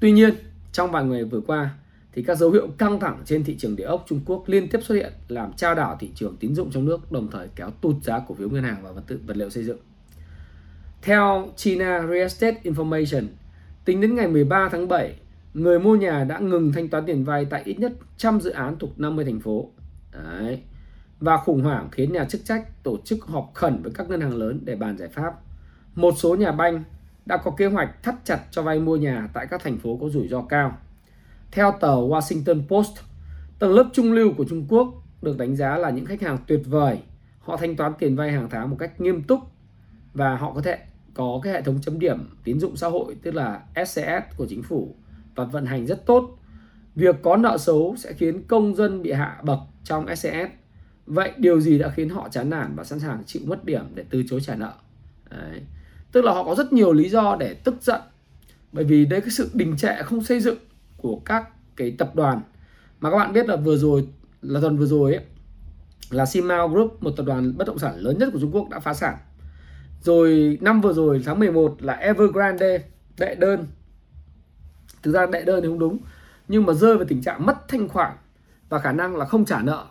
Tuy nhiên, trong vài ngày vừa qua, thì các dấu hiệu căng thẳng trên thị trường địa ốc Trung Quốc liên tiếp xuất hiện làm trao đảo thị trường tín dụng trong nước đồng thời kéo tụt giá cổ phiếu ngân hàng và vật tư vật liệu xây dựng. Theo China Real Estate Information, tính đến ngày 13 tháng 7, người mua nhà đã ngừng thanh toán tiền vay tại ít nhất trăm dự án thuộc 50 thành phố. Đấy. Và khủng hoảng khiến nhà chức trách tổ chức họp khẩn với các ngân hàng lớn để bàn giải pháp. Một số nhà banh đã có kế hoạch thắt chặt cho vay mua nhà tại các thành phố có rủi ro cao. Theo tờ Washington Post, tầng lớp trung lưu của Trung Quốc được đánh giá là những khách hàng tuyệt vời. Họ thanh toán tiền vay hàng tháng một cách nghiêm túc và họ có thể có cái hệ thống chấm điểm tín dụng xã hội tức là SCS của chính phủ và vận hành rất tốt. Việc có nợ xấu sẽ khiến công dân bị hạ bậc trong SCS. Vậy điều gì đã khiến họ chán nản và sẵn sàng chịu mất điểm để từ chối trả nợ? Đấy. Tức là họ có rất nhiều lý do để tức giận bởi vì đấy cái sự đình trệ không xây dựng của các cái tập đoàn. Mà các bạn biết là vừa rồi, là tuần vừa rồi ấy, là Simao Group, một tập đoàn bất động sản lớn nhất của Trung Quốc đã phá sản. Rồi năm vừa rồi, tháng 11 là Evergrande, đệ đơn. Thực ra đệ đơn thì không đúng, nhưng mà rơi vào tình trạng mất thanh khoản và khả năng là không trả nợ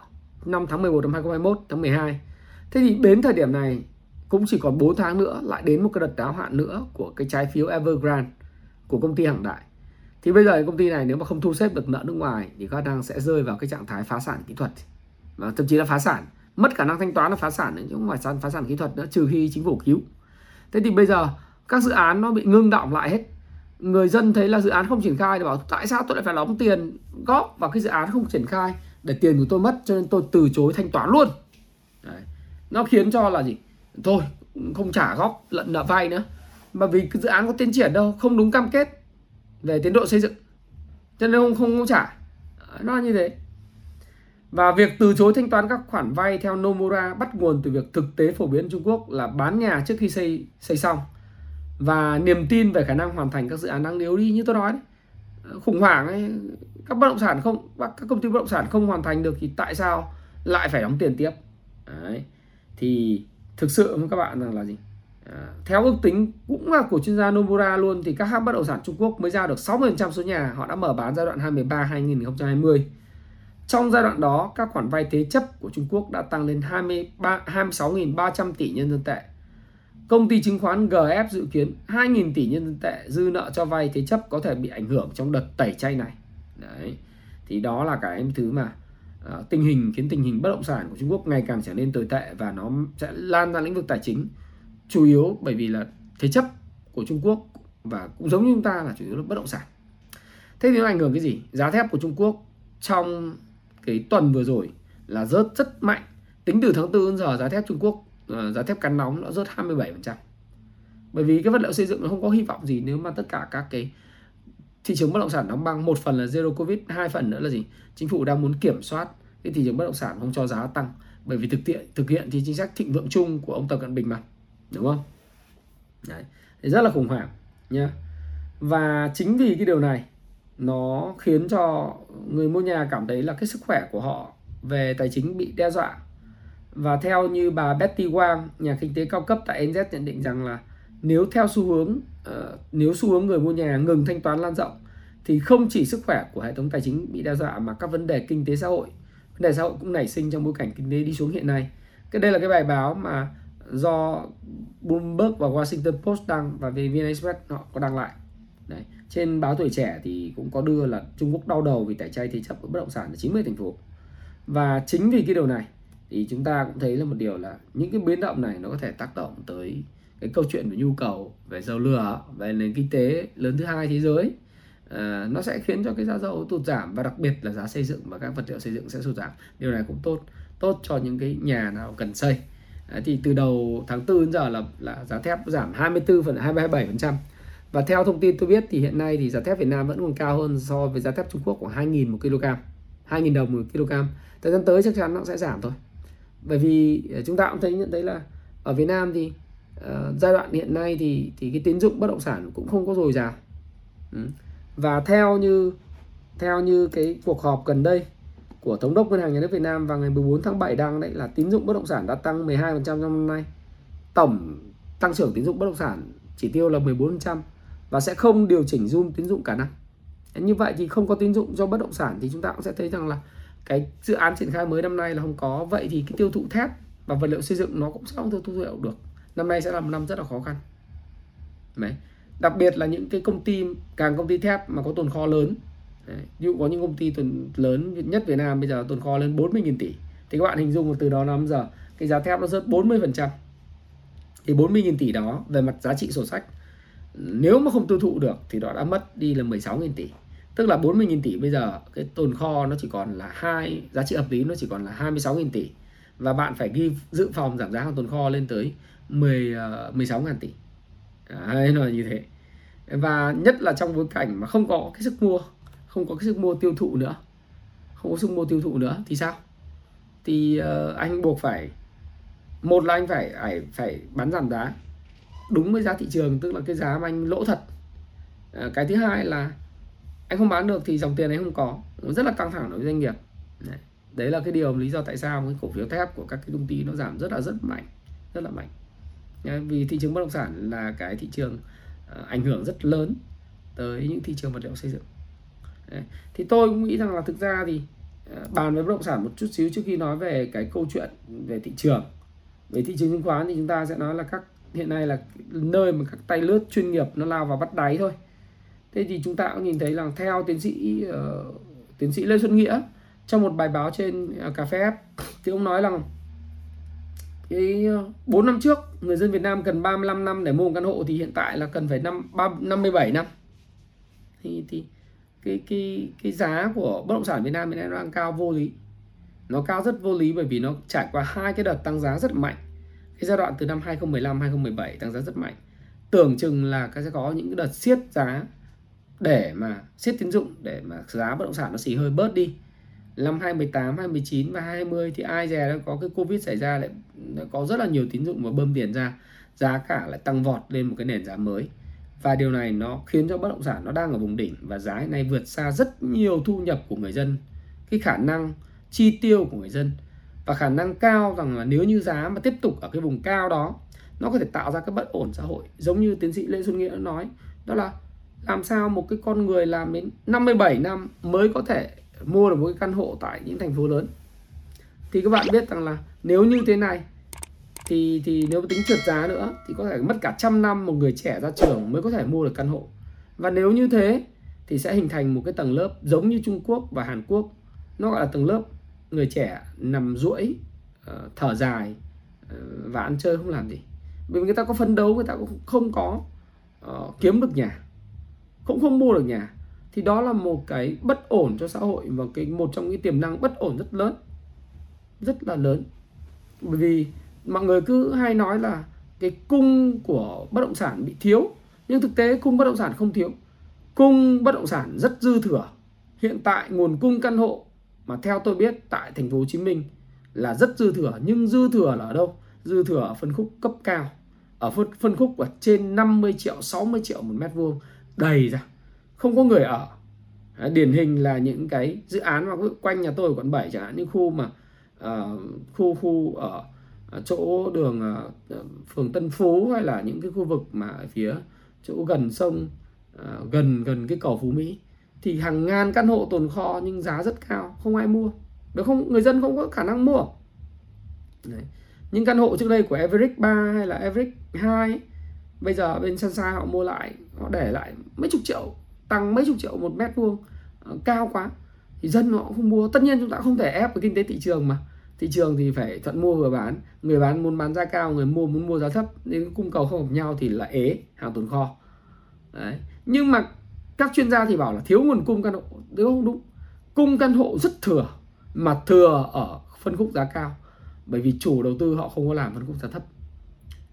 năm tháng 11 năm 2021 tháng 12 thế thì đến thời điểm này, cũng chỉ còn 4 tháng nữa, lại đến một cái đợt đáo hạn nữa của cái trái phiếu Evergrande của công ty hàng Đại thì bây giờ công ty này nếu mà không thu xếp được nợ nước ngoài thì khả năng sẽ rơi vào cái trạng thái phá sản kỹ thuật. Và thậm chí là phá sản, mất khả năng thanh toán là phá sản chứ không phải phá sản kỹ thuật nữa, trừ khi chính phủ cứu. Thế thì bây giờ các dự án nó bị ngưng động lại hết. Người dân thấy là dự án không triển khai thì bảo, tại sao tôi lại phải đóng tiền góp vào cái dự án không triển khai để tiền của tôi mất, cho nên tôi từ chối thanh toán luôn? Đấy. nó khiến cho là gì? Thôi, không trả góp lận nợ vay nữa. Mà vì cái dự án có tiến triển đâu, không đúng cam kết về tiến độ xây dựng. Cho nên không không, không trả. Nó như thế. Và việc từ chối thanh toán các khoản vay theo Nomura bắt nguồn từ việc thực tế phổ biến Trung Quốc là bán nhà trước khi xây xây xong. Và niềm tin về khả năng hoàn thành các dự án đang yếu đi như tôi nói đấy. khủng hoảng ấy, các bất động sản không các công ty bất động sản không hoàn thành được thì tại sao lại phải đóng tiền tiếp? Đấy. thì thực sự với các bạn rằng là gì? Ờ, theo ước tính cũng là của chuyên gia Nomura luôn thì các hãng bất động sản Trung Quốc mới giao được 60% số nhà họ đã mở bán giai đoạn 2013 2020 trong giai đoạn đó, các khoản vay thế chấp của Trung Quốc đã tăng lên 23 26.300 tỷ nhân dân tệ. Công ty chứng khoán GF dự kiến 2.000 tỷ nhân dân tệ dư nợ cho vay thế chấp có thể bị ảnh hưởng trong đợt tẩy chay này. Đấy. Thì đó là cái thứ mà uh, tình hình khiến tình hình bất động sản của Trung Quốc ngày càng trở nên tồi tệ và nó sẽ lan ra lĩnh vực tài chính. Chủ yếu bởi vì là thế chấp của Trung Quốc và cũng giống như chúng ta là chủ yếu là bất động sản. Thế thì nó ảnh hưởng cái gì? Giá thép của Trung Quốc trong cái tuần vừa rồi là rớt rất mạnh. Tính từ tháng 4 đến giờ, giá thép Trung Quốc ờ, giá thép cắn nóng nó rớt 27% bởi vì cái vật liệu xây dựng nó không có hy vọng gì nếu mà tất cả các cái thị trường bất động sản đóng băng, một phần là zero covid, hai phần nữa là gì? Chính phủ đang muốn kiểm soát cái thị trường bất động sản không cho giá tăng. Bởi vì thực hiện thực hiện thì chính sách thịnh vượng chung của ông Tập Cận Bình mà đúng không? Đấy thì rất là khủng hoảng nhá. Và chính vì cái điều này nó khiến cho người mua nhà cảm thấy là cái sức khỏe của họ về tài chính bị đe dọa. Và theo như bà Betty Wang nhà kinh tế cao cấp tại NZ nhận định rằng là nếu theo xu hướng uh, nếu xu hướng người mua nhà ngừng thanh toán lan rộng thì không chỉ sức khỏe của hệ thống tài chính bị đe dọa mà các vấn đề kinh tế xã hội. Vấn đề xã hội cũng nảy sinh trong bối cảnh kinh tế đi xuống hiện nay. Cái đây là cái bài báo mà do Bloomberg và Washington Post đăng và về VN Express họ có đăng lại Đấy. Trên báo tuổi trẻ thì cũng có đưa là Trung Quốc đau đầu vì tẩy chay thế chấp bất động sản ở 90 thành phố. Và chính vì cái điều này thì chúng ta cũng thấy là một điều là những cái biến động này nó có thể tác động tới cái câu chuyện về nhu cầu về dầu lửa về nền kinh tế lớn thứ hai thế giới à, nó sẽ khiến cho cái giá dầu tụt giảm và đặc biệt là giá xây dựng và các vật liệu xây dựng sẽ sụt giảm điều này cũng tốt tốt cho những cái nhà nào cần xây Đấy, thì từ đầu tháng 4 đến giờ là là giá thép giảm 24 phần 27% và theo thông tin tôi biết thì hiện nay thì giá thép Việt Nam vẫn còn cao hơn so với giá thép Trung Quốc khoảng 2.000 một kg 2.000 đồng một kg. Thời gian tới chắc chắn nó sẽ giảm thôi. Bởi vì ờ, chúng ta cũng thấy nhận thấy là ở Việt Nam thì uh, giai đoạn hiện nay thì thì cái tín dụng bất động sản cũng không có dồi dào. Ừ. và theo như theo như cái cuộc họp gần đây của thống đốc ngân hàng nhà nước Việt Nam vào ngày 14 tháng 7 đang đấy là tín dụng bất động sản đã tăng 12% trong năm nay. Tổng tăng trưởng tín dụng bất động sản chỉ tiêu là 14% và sẽ không điều chỉnh zoom tín dụng cả năm. Như vậy thì không có tín dụng cho bất động sản thì chúng ta cũng sẽ thấy rằng là cái dự án triển khai mới năm nay là không có. Vậy thì cái tiêu thụ thép và vật liệu xây dựng nó cũng sẽ không tiêu thụ được. Năm nay sẽ là một năm rất là khó khăn. Đấy. đặc biệt là những cái công ty, càng công ty thép mà có tồn kho lớn Đấy. ví dụ có những công ty tuần lớn nhất Việt Nam bây giờ tồn kho lên 40.000 tỷ. Thì các bạn hình dung từ đó năm giờ cái giá thép nó rớt 40% thì 40.000 tỷ đó về mặt giá trị sổ sách nếu mà không tiêu thụ được thì nó đã mất đi là 16.000 tỷ. Tức là 40.000 tỷ bây giờ cái tồn kho nó chỉ còn là hai giá trị hợp lý nó chỉ còn là 26.000 tỷ. Và bạn phải ghi dự phòng giảm giá hàng tồn kho lên tới 10 16.000 ờ, tỷ. Đấy, là như thế. Và nhất là trong bối cảnh mà không có cái sức mua không có cái sức mua tiêu thụ nữa. Không có sức mua tiêu thụ nữa thì sao? Thì uh, anh buộc phải một là anh phải phải phải bán giảm giá đúng với giá thị trường tức là cái giá mà anh lỗ thật. À, cái thứ hai là anh không bán được thì dòng tiền anh không có rất là căng thẳng đối với doanh nghiệp. Đấy, đấy là cái điều lý do tại sao cái cổ phiếu thép của các cái công ty nó giảm rất là rất mạnh rất là mạnh. Đấy, vì thị trường bất động sản là cái thị trường uh, ảnh hưởng rất lớn tới những thị trường vật liệu xây dựng đấy. thì tôi cũng nghĩ rằng là thực ra thì ờ, bàn về bất động sản một chút xíu trước khi nói về cái câu chuyện về thị trường. Về thị trường chứng khoán thì chúng ta sẽ nói là các hiện nay là nơi mà các tay lướt chuyên nghiệp nó lao vào bắt đáy thôi. Thế thì chúng ta cũng nhìn thấy là theo tiến sĩ uh, tiến sĩ lê xuân nghĩa trong một bài báo trên uh, cà phê thì ông nói rằng cái 4 năm trước người dân Việt Nam cần 35 năm để mua một căn hộ thì hiện tại là cần phải năm 57 năm. Thì thì cái cái cái giá của bất động sản Việt Nam hiện nay nó đang cao vô lý. Nó cao rất vô lý bởi vì nó trải qua hai cái đợt tăng giá rất mạnh. Cái giai đoạn từ năm 2015 2017 tăng giá rất mạnh. Tưởng chừng là cái sẽ có những cái đợt siết giá để mà siết tín dụng để mà giá bất động sản nó xì hơi bớt đi. Năm 2018, 2019 và 2020 thì ai dè đã có cái Covid xảy ra lại có rất là nhiều tín dụng và bơm tiền ra giá cả lại tăng vọt lên một cái nền giá mới và điều này nó khiến cho bất động sản nó đang ở vùng đỉnh và giá hiện nay vượt xa rất nhiều thu nhập của người dân. Cái khả năng chi tiêu của người dân và khả năng cao rằng là nếu như giá mà tiếp tục ở cái vùng cao đó, nó có thể tạo ra cái bất ổn xã hội. Giống như tiến sĩ Lê Xuân Nghĩa nói, đó là làm sao một cái con người làm đến 57 năm mới có thể mua được một cái căn hộ tại những thành phố lớn. Thì các bạn biết rằng là nếu như thế này thì thì nếu tính trượt giá nữa thì có thể mất cả trăm năm một người trẻ ra trường mới có thể mua được căn hộ. Và nếu như thế thì sẽ hình thành một cái tầng lớp giống như Trung Quốc và Hàn Quốc. Nó gọi là tầng lớp người trẻ nằm duỗi ờ, thở dài ờ, và ăn chơi không làm gì. Vì người ta có phấn đấu người ta cũng không có uh, kiếm được nhà cũng không mua được nhà. Thì đó là một cái bất ổn cho xã hội và cái một trong những tiềm năng bất ổn rất lớn rất là lớn. Bởi vì mọi người cứ hay nói là cái cung của bất động sản bị thiếu. Nhưng thực tế cung bất động sản không thiếu. Cung bất động sản rất dư thừa. Hiện tại nguồn cung căn hộ mà theo tôi biết tại thành phố Hồ Chí Minh là rất dư thừa. Nhưng dư thừa là ở đâu? Dư thừa ở phân khúc cấp cao. Ở phân, phân khúc ở trên 50 triệu 60 triệu một mét vuông. Đầy ra. Không có người ở. Điển hình là những cái dự án mà quanh nhà tôi ở quận 7 chẳng hạn. Những khu mà uh, khu khu ở, ở chỗ đường ờ, ờ, phường Tân Phú hay là những cái khu vực mà ở phía chỗ gần sông ờ, gần gần cái cầu Phú Mỹ, thì hàng ngàn căn hộ tồn kho nhưng giá rất cao, không ai mua. Được không? Người dân không có khả năng mua. Đấy. những căn hộ trước đây của Everick 3 hay là Everick 2 bây giờ bên Sunshine họ mua lại, họ để lại mấy chục triệu, tăng mấy chục triệu một mét vuông cao quá. Thì dân họ không mua. Tất nhiên chúng ta không thể ép cái kinh tế thị trường mà thị trường thì phải thuận mua vừa bán. Người bán muốn bán giá cao, người mua muốn mua giá thấp, nên cung cầu không hợp nhau thì là ế, hàng tồn kho. Đấy. nhưng mà các chuyên gia thì bảo là thiếu nguồn cung căn hộ. Đúng không? Đúng. Cung căn hộ rất thừa, mà thừa ở phân khúc giá cao. Bởi vì chủ đầu tư họ không có làm phân khúc giá thấp.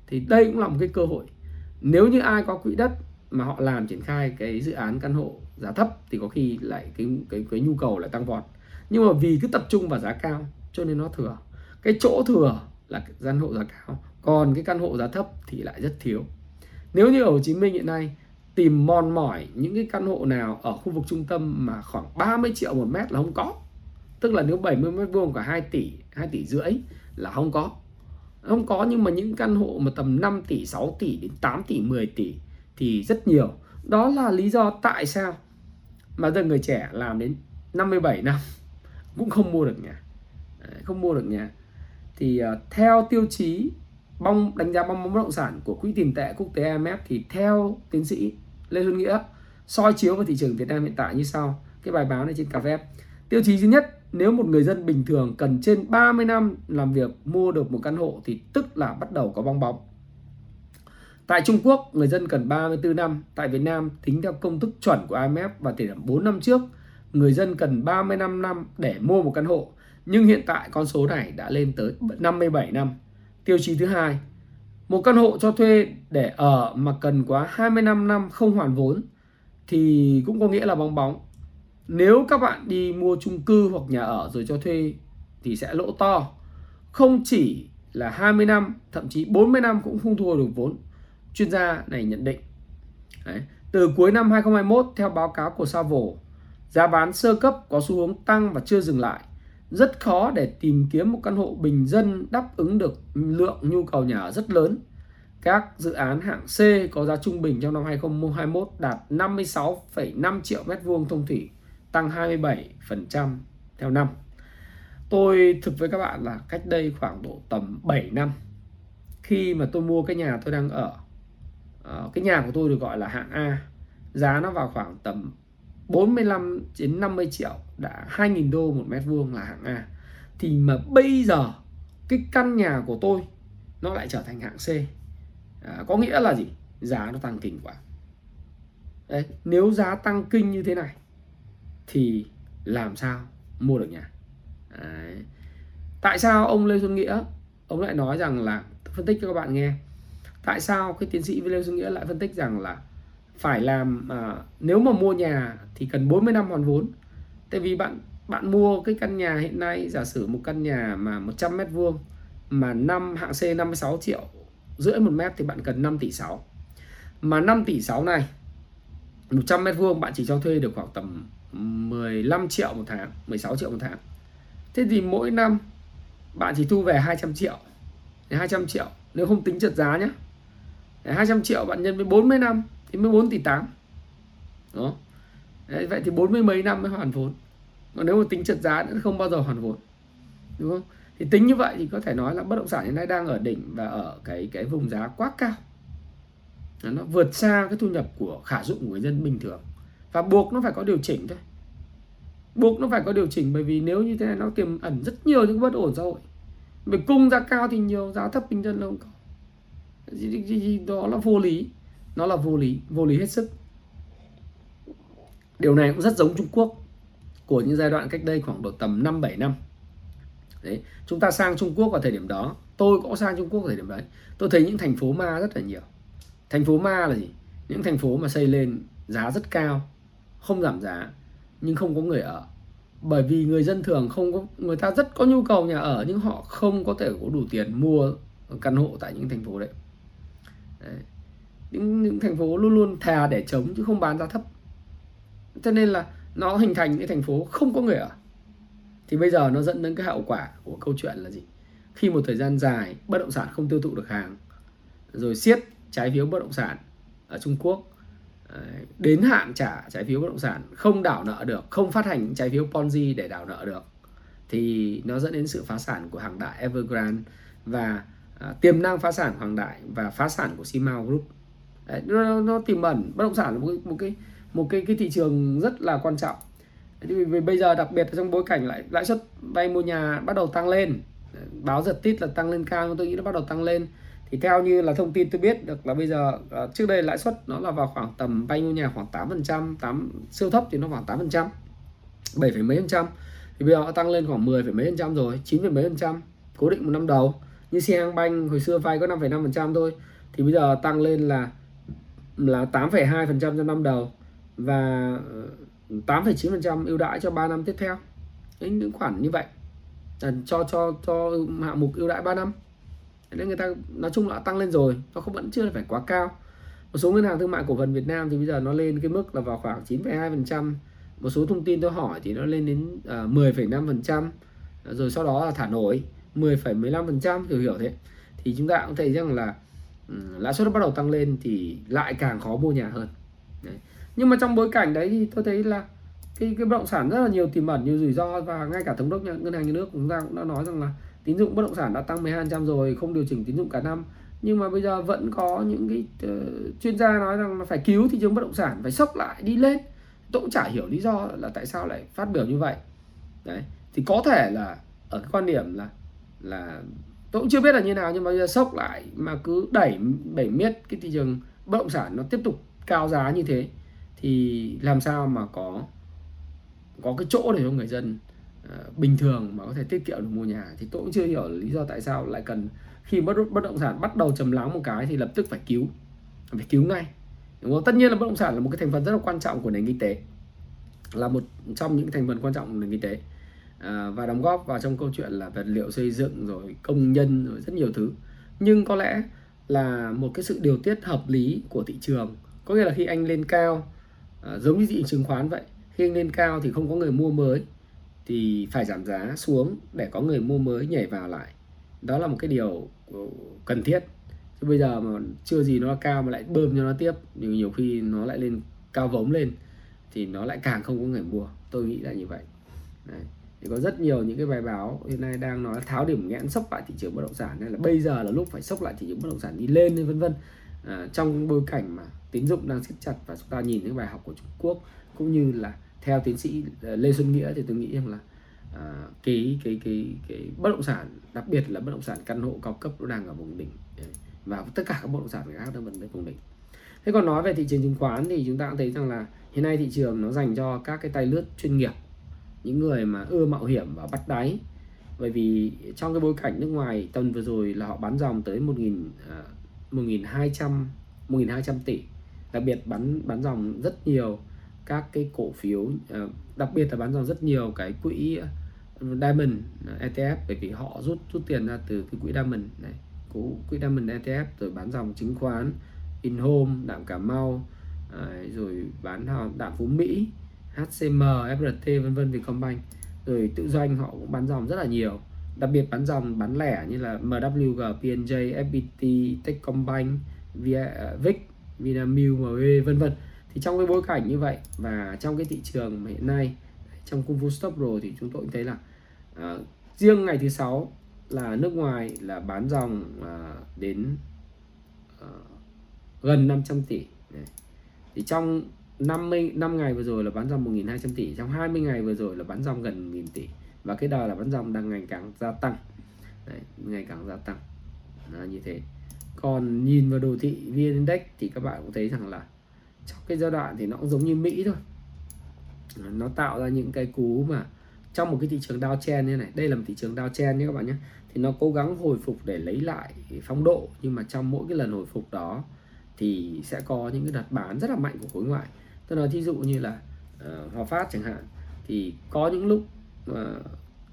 Thì đây cũng là một cái cơ hội. Nếu như ai có quỹ đất mà họ làm triển khai cái dự án căn hộ giá thấp, thì có khi lại cái cái cái nhu cầu lại tăng vọt. Nhưng mà vì cứ tập trung vào giá cao cho nên nó thừa. Cái chỗ thừa là căn hộ giá cao, còn cái căn hộ giá thấp thì lại rất thiếu. Nếu như ở Hồ Chí Minh hiện nay tìm mòn mỏi những cái căn hộ nào ở khu vực trung tâm mà khoảng 30 triệu một mét là không có. Tức là nếu 70 mét vuông cả 2 tỷ 2 tỷ rưỡi là không có. Không có nhưng mà những căn hộ mà tầm 5 tỷ 6 tỷ đến 8 tỷ 10 tỷ thì rất nhiều. Đó là lý do tại sao mà giờ người trẻ làm đến 57 năm cũng không mua được nhà không mua được nhà thì uh, theo tiêu chí bong đánh giá bong bóng bất động sản của quỹ tiền tệ quốc tế IMF thì theo tiến sĩ Lê Xuân Nghĩa soi chiếu vào thị trường Việt Nam hiện tại như sau cái bài báo này trên cà phê tiêu chí thứ nhất nếu một người dân bình thường cần trên 30 năm làm việc mua được một căn hộ thì tức là bắt đầu có bong bóng Tại Trung Quốc, người dân cần 34 năm. Tại Việt Nam, tính theo công thức chuẩn của IMF và thời điểm 4 năm trước, người dân cần 35 năm để mua một căn hộ. Nhưng hiện tại con số này đã lên tới 57 năm. Tiêu chí thứ hai, một căn hộ cho thuê để ở mà cần quá 25 năm không hoàn vốn thì cũng có nghĩa là bong bóng. Nếu các bạn đi mua chung cư hoặc nhà ở rồi cho thuê thì sẽ lỗ to. Không chỉ là 20 năm, thậm chí 40 năm cũng không thu được vốn chuyên gia này nhận định. Đấy. Từ cuối năm 2021, theo báo cáo của Savo, giá bán sơ cấp có xu hướng tăng và chưa dừng lại. Rất khó để tìm kiếm một căn hộ bình dân đáp ứng được lượng nhu cầu nhà ở rất lớn. Các dự án hạng C có giá trung bình trong năm 2021 đạt 56,5 triệu mét vuông thông thủy, tăng 27% theo năm. Tôi thực với các bạn là cách đây khoảng độ tầm 7 năm khi mà tôi mua cái nhà tôi đang ở ờ, cái nhà của tôi được gọi là hạng A giá nó vào khoảng tầm 45 đến 50 triệu đã 2.000 đô một mét vuông là hạng A. Thì mà bây giờ cái căn nhà của tôi nó lại trở thành hạng C. À, có nghĩa là gì? Giá nó tăng kinh quá. Đấy, nếu giá tăng kinh như thế này thì làm sao mua được nhà? Đấy. tại sao ông Lê Xuân Nghĩa ông lại nói rằng là phân tích cho các bạn nghe tại sao cái tiến sĩ Lê Xuân Nghĩa lại phân tích rằng là phải làm à, nếu mà mua nhà thì cần 40 năm hoàn vốn. Tại vì bạn bạn mua cái căn nhà hiện nay giả sử một căn nhà mà 100 mét vuông mà năm hạng C 56 triệu rưỡi một mét thì bạn cần 5 tỷ 6 mà 5 tỷ 6 này 100 mét vuông bạn chỉ cho thuê được khoảng tầm 15 triệu một tháng 16 triệu một tháng. Thế thì mỗi năm bạn chỉ thu về 200 triệu. 200 triệu nếu không tính trượt giá nhé 200 triệu bạn nhân với 40 năm thì mới 4 tỷ 8 đó. Đấy, vậy thì 40 mấy năm mới hoàn vốn. Còn nếu mà tính trượt giá nữa không bao giờ hoàn vốn. Đúng không? Thì tính như vậy thì có thể nói là bất động sản hiện nay đang ở đỉnh và ở cái cái vùng giá quá cao. Nó vượt xa cái thu nhập của khả dụng của người dân bình thường. Và buộc nó phải có điều chỉnh thôi. Buộc nó phải có điều chỉnh bởi vì nếu như thế này nó tiềm ẩn rất nhiều những bất ổn xã hội. Về cung giá cao thì nhiều giá thấp bình dân là không có. Đó là vô lý nó là vô lý vô lý hết sức điều này cũng rất giống Trung Quốc của những giai đoạn cách đây khoảng độ tầm 5 7 năm. Đấy, chúng ta sang Trung Quốc vào thời điểm đó, tôi cũng sang Trung Quốc vào thời điểm đấy. Tôi thấy những thành phố ma rất là nhiều. Thành phố ma là gì? Những thành phố mà xây lên giá rất cao, không giảm giá nhưng không có người ở. Bởi vì người dân thường không có người ta rất có nhu cầu nhà ở nhưng họ không có thể có đủ tiền mua căn hộ tại những thành phố đấy. Đấy. Những, những thành phố luôn luôn thà để chống chứ không bán giá thấp. Cho nên là nó hình thành những thành phố không có người ở. Thì bây giờ nó dẫn đến cái hậu quả của câu chuyện là gì? Khi một thời gian dài bất động sản không tiêu thụ được hàng rồi siết trái phiếu bất động sản ở Trung Quốc đến hạn trả trái phiếu bất động sản không đảo nợ được không phát hành trái phiếu Ponzi để đảo nợ được thì nó dẫn đến sự phá sản của hàng đại Evergrande và à, tiềm năng phá sản Hoàng Đại và phá sản của Simao Group. Đấy, nó, nó tiềm ẩn. Bất động sản là một cái một cái một cái cái thị trường rất là quan trọng. Thì vì bây giờ đặc biệt trong bối cảnh lại lãi suất vay mua nhà bắt đầu tăng lên. Báo giật tít là tăng lên cao tôi nghĩ nó bắt đầu tăng lên. Thì theo như là thông tin tôi biết được là bây giờ à, trước đây lãi suất nó là vào khoảng tầm vay mua nhà khoảng 8 phần trăm 8 siêu thấp thì nó khoảng 8 phần trăm 7, mấy phần trăm. Thì bây giờ nó tăng lên khoảng 10, mấy phần trăm rồi 9, mấy phần trăm cố định một năm đầu. Như Siang Bank hồi xưa vay có 5,5% thôi. Thì bây giờ tăng lên là là 8,2% trong năm đầu và ờ, 8,9% ưu đãi cho 3 năm tiếp theo. Đấy, những khoản như vậy. Cho cho cho hạng mục ưu đãi 3 năm. Nên người ta nói chung là tăng lên rồi nó không vẫn chưa phải quá cao. Một số ngân hàng thương mại cổ phần Việt Nam thì bây giờ nó lên cái mức là vào khoảng 9,2% một số thông tin tôi hỏi thì nó lên đến ờ, uh, 10,5% rồi sau đó là thả nổi 10,15% kiểu hiểu thế. Thì chúng ta cũng thấy rằng là Ừ, lãi suất bắt đầu tăng lên thì lại càng khó mua nhà hơn. Đấy. nhưng mà trong bối cảnh đấy thì tôi thấy là cái cái bất động sản rất là nhiều tiềm ẩn nhiều rủi ro và ngay cả thống đốc ngân hàng nhà nước chúng ta cũng đã nói rằng là tín dụng bất động sản đã tăng 12% rồi không điều chỉnh tín dụng cả năm. Nhưng mà bây giờ vẫn có những cái uh, chuyên gia nói rằng là phải cứu thị trường bất động sản phải sốc lại đi lên. Tôi cũng chả hiểu lý do là tại sao lại phát biểu như vậy. Đấy. Thì có thể là ở cái quan điểm là là tôi cũng chưa biết là như nào nhưng mà bây giờ sốc lại mà cứ đẩy đẩy miết cái thị trường bất động sản nó tiếp tục cao giá như thế thì làm sao mà có có cái chỗ để cho người dân uh, bình thường mà có thể tiết kiệm được mua nhà. Thì tôi cũng chưa hiểu lý do tại sao lại cần khi bất bất động sản bắt đầu trầm lắng một cái thì lập tức phải cứu phải cứu ngay. Đúng không? tất nhiên là bất động sản là một cái thành phần rất là quan trọng của nền kinh tế là một trong những thành phần quan trọng của nền kinh tế à, và đóng góp vào trong câu chuyện là vật liệu xây dựng rồi công nhân rồi rất nhiều thứ. Nhưng có lẽ là một cái sự điều tiết hợp lý của thị trường. Có nghĩa là khi anh lên cao à, giống như thị trường chứng khoán vậy khi anh lên cao thì không có người mua mới thì phải giảm giá xuống để có người mua mới nhảy vào lại. Đó là một cái điều cần thiết. Chứ bây giờ mà chưa gì nó cao mà lại bơm cho nó tiếp nhiều nhiều khi nó lại lên cao vống lên thì nó lại càng không có người mua. Tôi nghĩ là như vậy. Đấy thì có rất nhiều những cái bài báo hiện nay đang nói tháo điểm nghẽn sốc lại thị trường bất động sản nên là bây giờ là lúc phải sốc lại thị trường bất động sản đi lên vân vân. À, trong bối cảnh mà tín dụng đang siết chặt và chúng ta nhìn những bài học của Trung Quốc cũng như là theo tiến sĩ à, Lê Xuân Nghĩa thì tôi nghĩ rằng là à, cái cái cái cái bất động sản đặc biệt là bất động sản căn hộ cao cấp nó đang ở vùng đỉnh à, và tất cả các bất động sản khác đang vẫn ở vùng đỉnh. Thế còn nói về thị trường chứng khoán thì chúng ta cũng thấy rằng là hiện nay thị trường nó dành cho các cái tay lướt chuyên nghiệp những người mà ưa mạo hiểm và bắt đáy. Bởi vì trong cái bối cảnh nước ngoài tuần vừa rồi là họ bán dòng tới 1.000 1.200 1.200 tỷ. Đặc biệt bán bán dòng rất nhiều các cái cổ phiếu à, đặc biệt là bán dòng rất nhiều cái quỹ Diamond à, ETF bởi vì họ rút rút tiền ra từ cái quỹ Diamond này. Quỹ Diamond ETF rồi bán dòng chứng khoán Inhome, đạm Cà Mau à, rồi bán đạm Phú Mỹ. HCM FRT vân vân Vietcombank rồi tự doanh họ cũng bán dòng rất là nhiều. Đặc biệt bán dòng bán lẻ như là MWG, PNJ, FPT, Techcombank, à, Vic, Vinamilk, MB vân vân. Thì trong cái bối cảnh như vậy và trong cái thị trường mà hiện nay trong cung phu Stop Pro thì chúng tôi cũng thấy là à, riêng ngày thứ sáu là nước ngoài là bán dòng à, đến à, gần 500 tỷ. Đấy. thì trong 50 năm ngày vừa rồi là bán dòng 1.200 tỷ trong 20 ngày vừa rồi là bán dòng gần 1.000 tỷ. Và cái đà là bán dòng đang ngày càng gia tăng. Đấy, ngày càng gia tăng. Là như thế. Còn nhìn vào đồ thị VN Index thì các bạn cũng thấy rằng là trong cái giai đoạn thì nó cũng giống như Mỹ thôi. Nó tạo ra những cái cú mà trong một cái thị trường downtrend như này đây là một thị trường downtrend nhé các bạn nhé thì nó cố gắng hồi phục để lấy lại phong độ. Nhưng mà trong mỗi cái lần hồi phục đó thì sẽ có những cái đợt bán rất là mạnh của khối ngoại tôi nói thí dụ như là uh, Hòa Phát chẳng hạn thì có những lúc uh,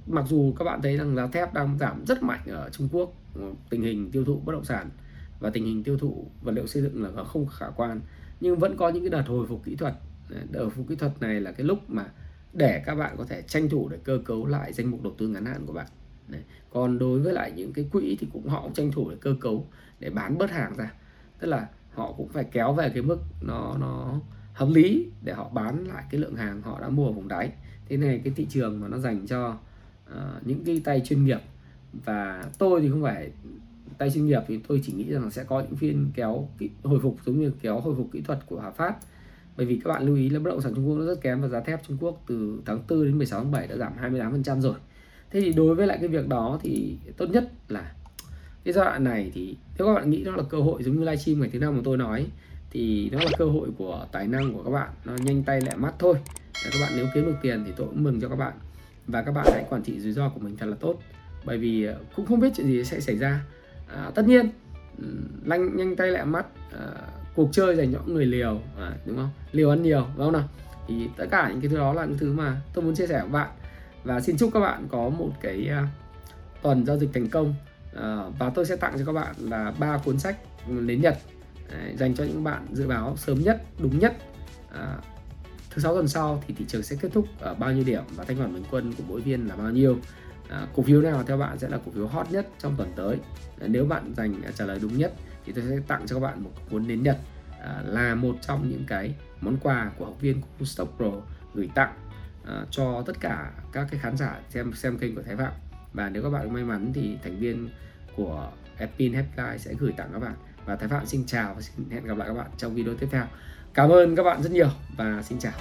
mặc dù các bạn thấy rằng giá thép đang giảm rất mạnh ở Trung Quốc ờ, tình hình tiêu thụ bất động sản và tình hình tiêu thụ vật liệu xây dựng là không khả quan nhưng vẫn có những cái đợt hồi phục kỹ thuật. Đợt hồi phục kỹ thuật này là cái lúc mà để các bạn có thể tranh thủ để cơ cấu lại danh mục đầu tư ngắn hạn của bạn. Đấy. còn đối với lại những cái quỹ thì cũng họ cũng tranh thủ để cơ cấu để bán bớt hàng ra. Tức là họ cũng phải kéo về cái mức nó nó hợp lý để họ bán lại cái lượng hàng họ đã mua ở vùng đáy. Thế này cái thị trường mà nó dành cho uh, những cái tay chuyên nghiệp. Và tôi thì không phải tay chuyên nghiệp thì tôi chỉ nghĩ rằng sẽ có những phiên kéo hồi phục giống như kéo hồi phục kỹ thuật của Hòa Phát. Bởi vì các bạn lưu ý là bất động sản Trung Quốc nó rất kém và giá thép Trung Quốc từ tháng 4 đến 16 tháng 7 đã giảm 28% rồi. Thế thì đối với lại cái việc đó thì tốt nhất là cái giai đoạn này thì nếu các bạn nghĩ nó là cơ hội giống như livestream ngày thứ năm mà tôi nói thì đó là cơ hội của tài năng của các bạn. Nó nhanh tay lẹ mắt thôi. Các bạn nếu kiếm được tiền thì tôi cũng mừng cho các bạn. Và các bạn hãy quản trị rủi ro của mình thật là tốt. Bởi vì ờ, cũng không biết chuyện gì sẽ xảy ra. À, tất nhiên lanh nhanh tay lẹ mắt à, cuộc chơi dành cho người liều à, đúng không? Liều ăn nhiều đúng không nào? Thì tất cả những cái thứ đó là những thứ mà tôi muốn chia sẻ với bạn. Và xin chúc các bạn có một cái à, tuần giao dịch thành công. À, và tôi sẽ tặng cho các bạn là ba cuốn sách đến nhật. Đấy, dành cho những bạn dự báo sớm nhất đúng nhất. À, thứ sáu tuần sau thì thị trường sẽ kết thúc ở bao nhiêu điểm và thanh khoản bình quân của mỗi viên là bao nhiêu. À, cổ phiếu nào theo bạn sẽ là cổ phiếu hot nhất trong tuần tới? À, nếu bạn dành à, trả lời đúng nhất thì tôi sẽ tặng cho các bạn một cuốn đến nhật à, là một trong những cái món quà của học viên của Stock Pro gửi tặng à, cho tất cả các cái khán giả xem xem kênh của Thái Phạm. Và nếu các bạn may mắn thì thành viên của Epin Headline sẽ gửi tặng các bạn và Thái Phạm xin chào và xin hẹn gặp lại các bạn trong video tiếp theo. Cảm ơn các bạn rất nhiều và xin chào.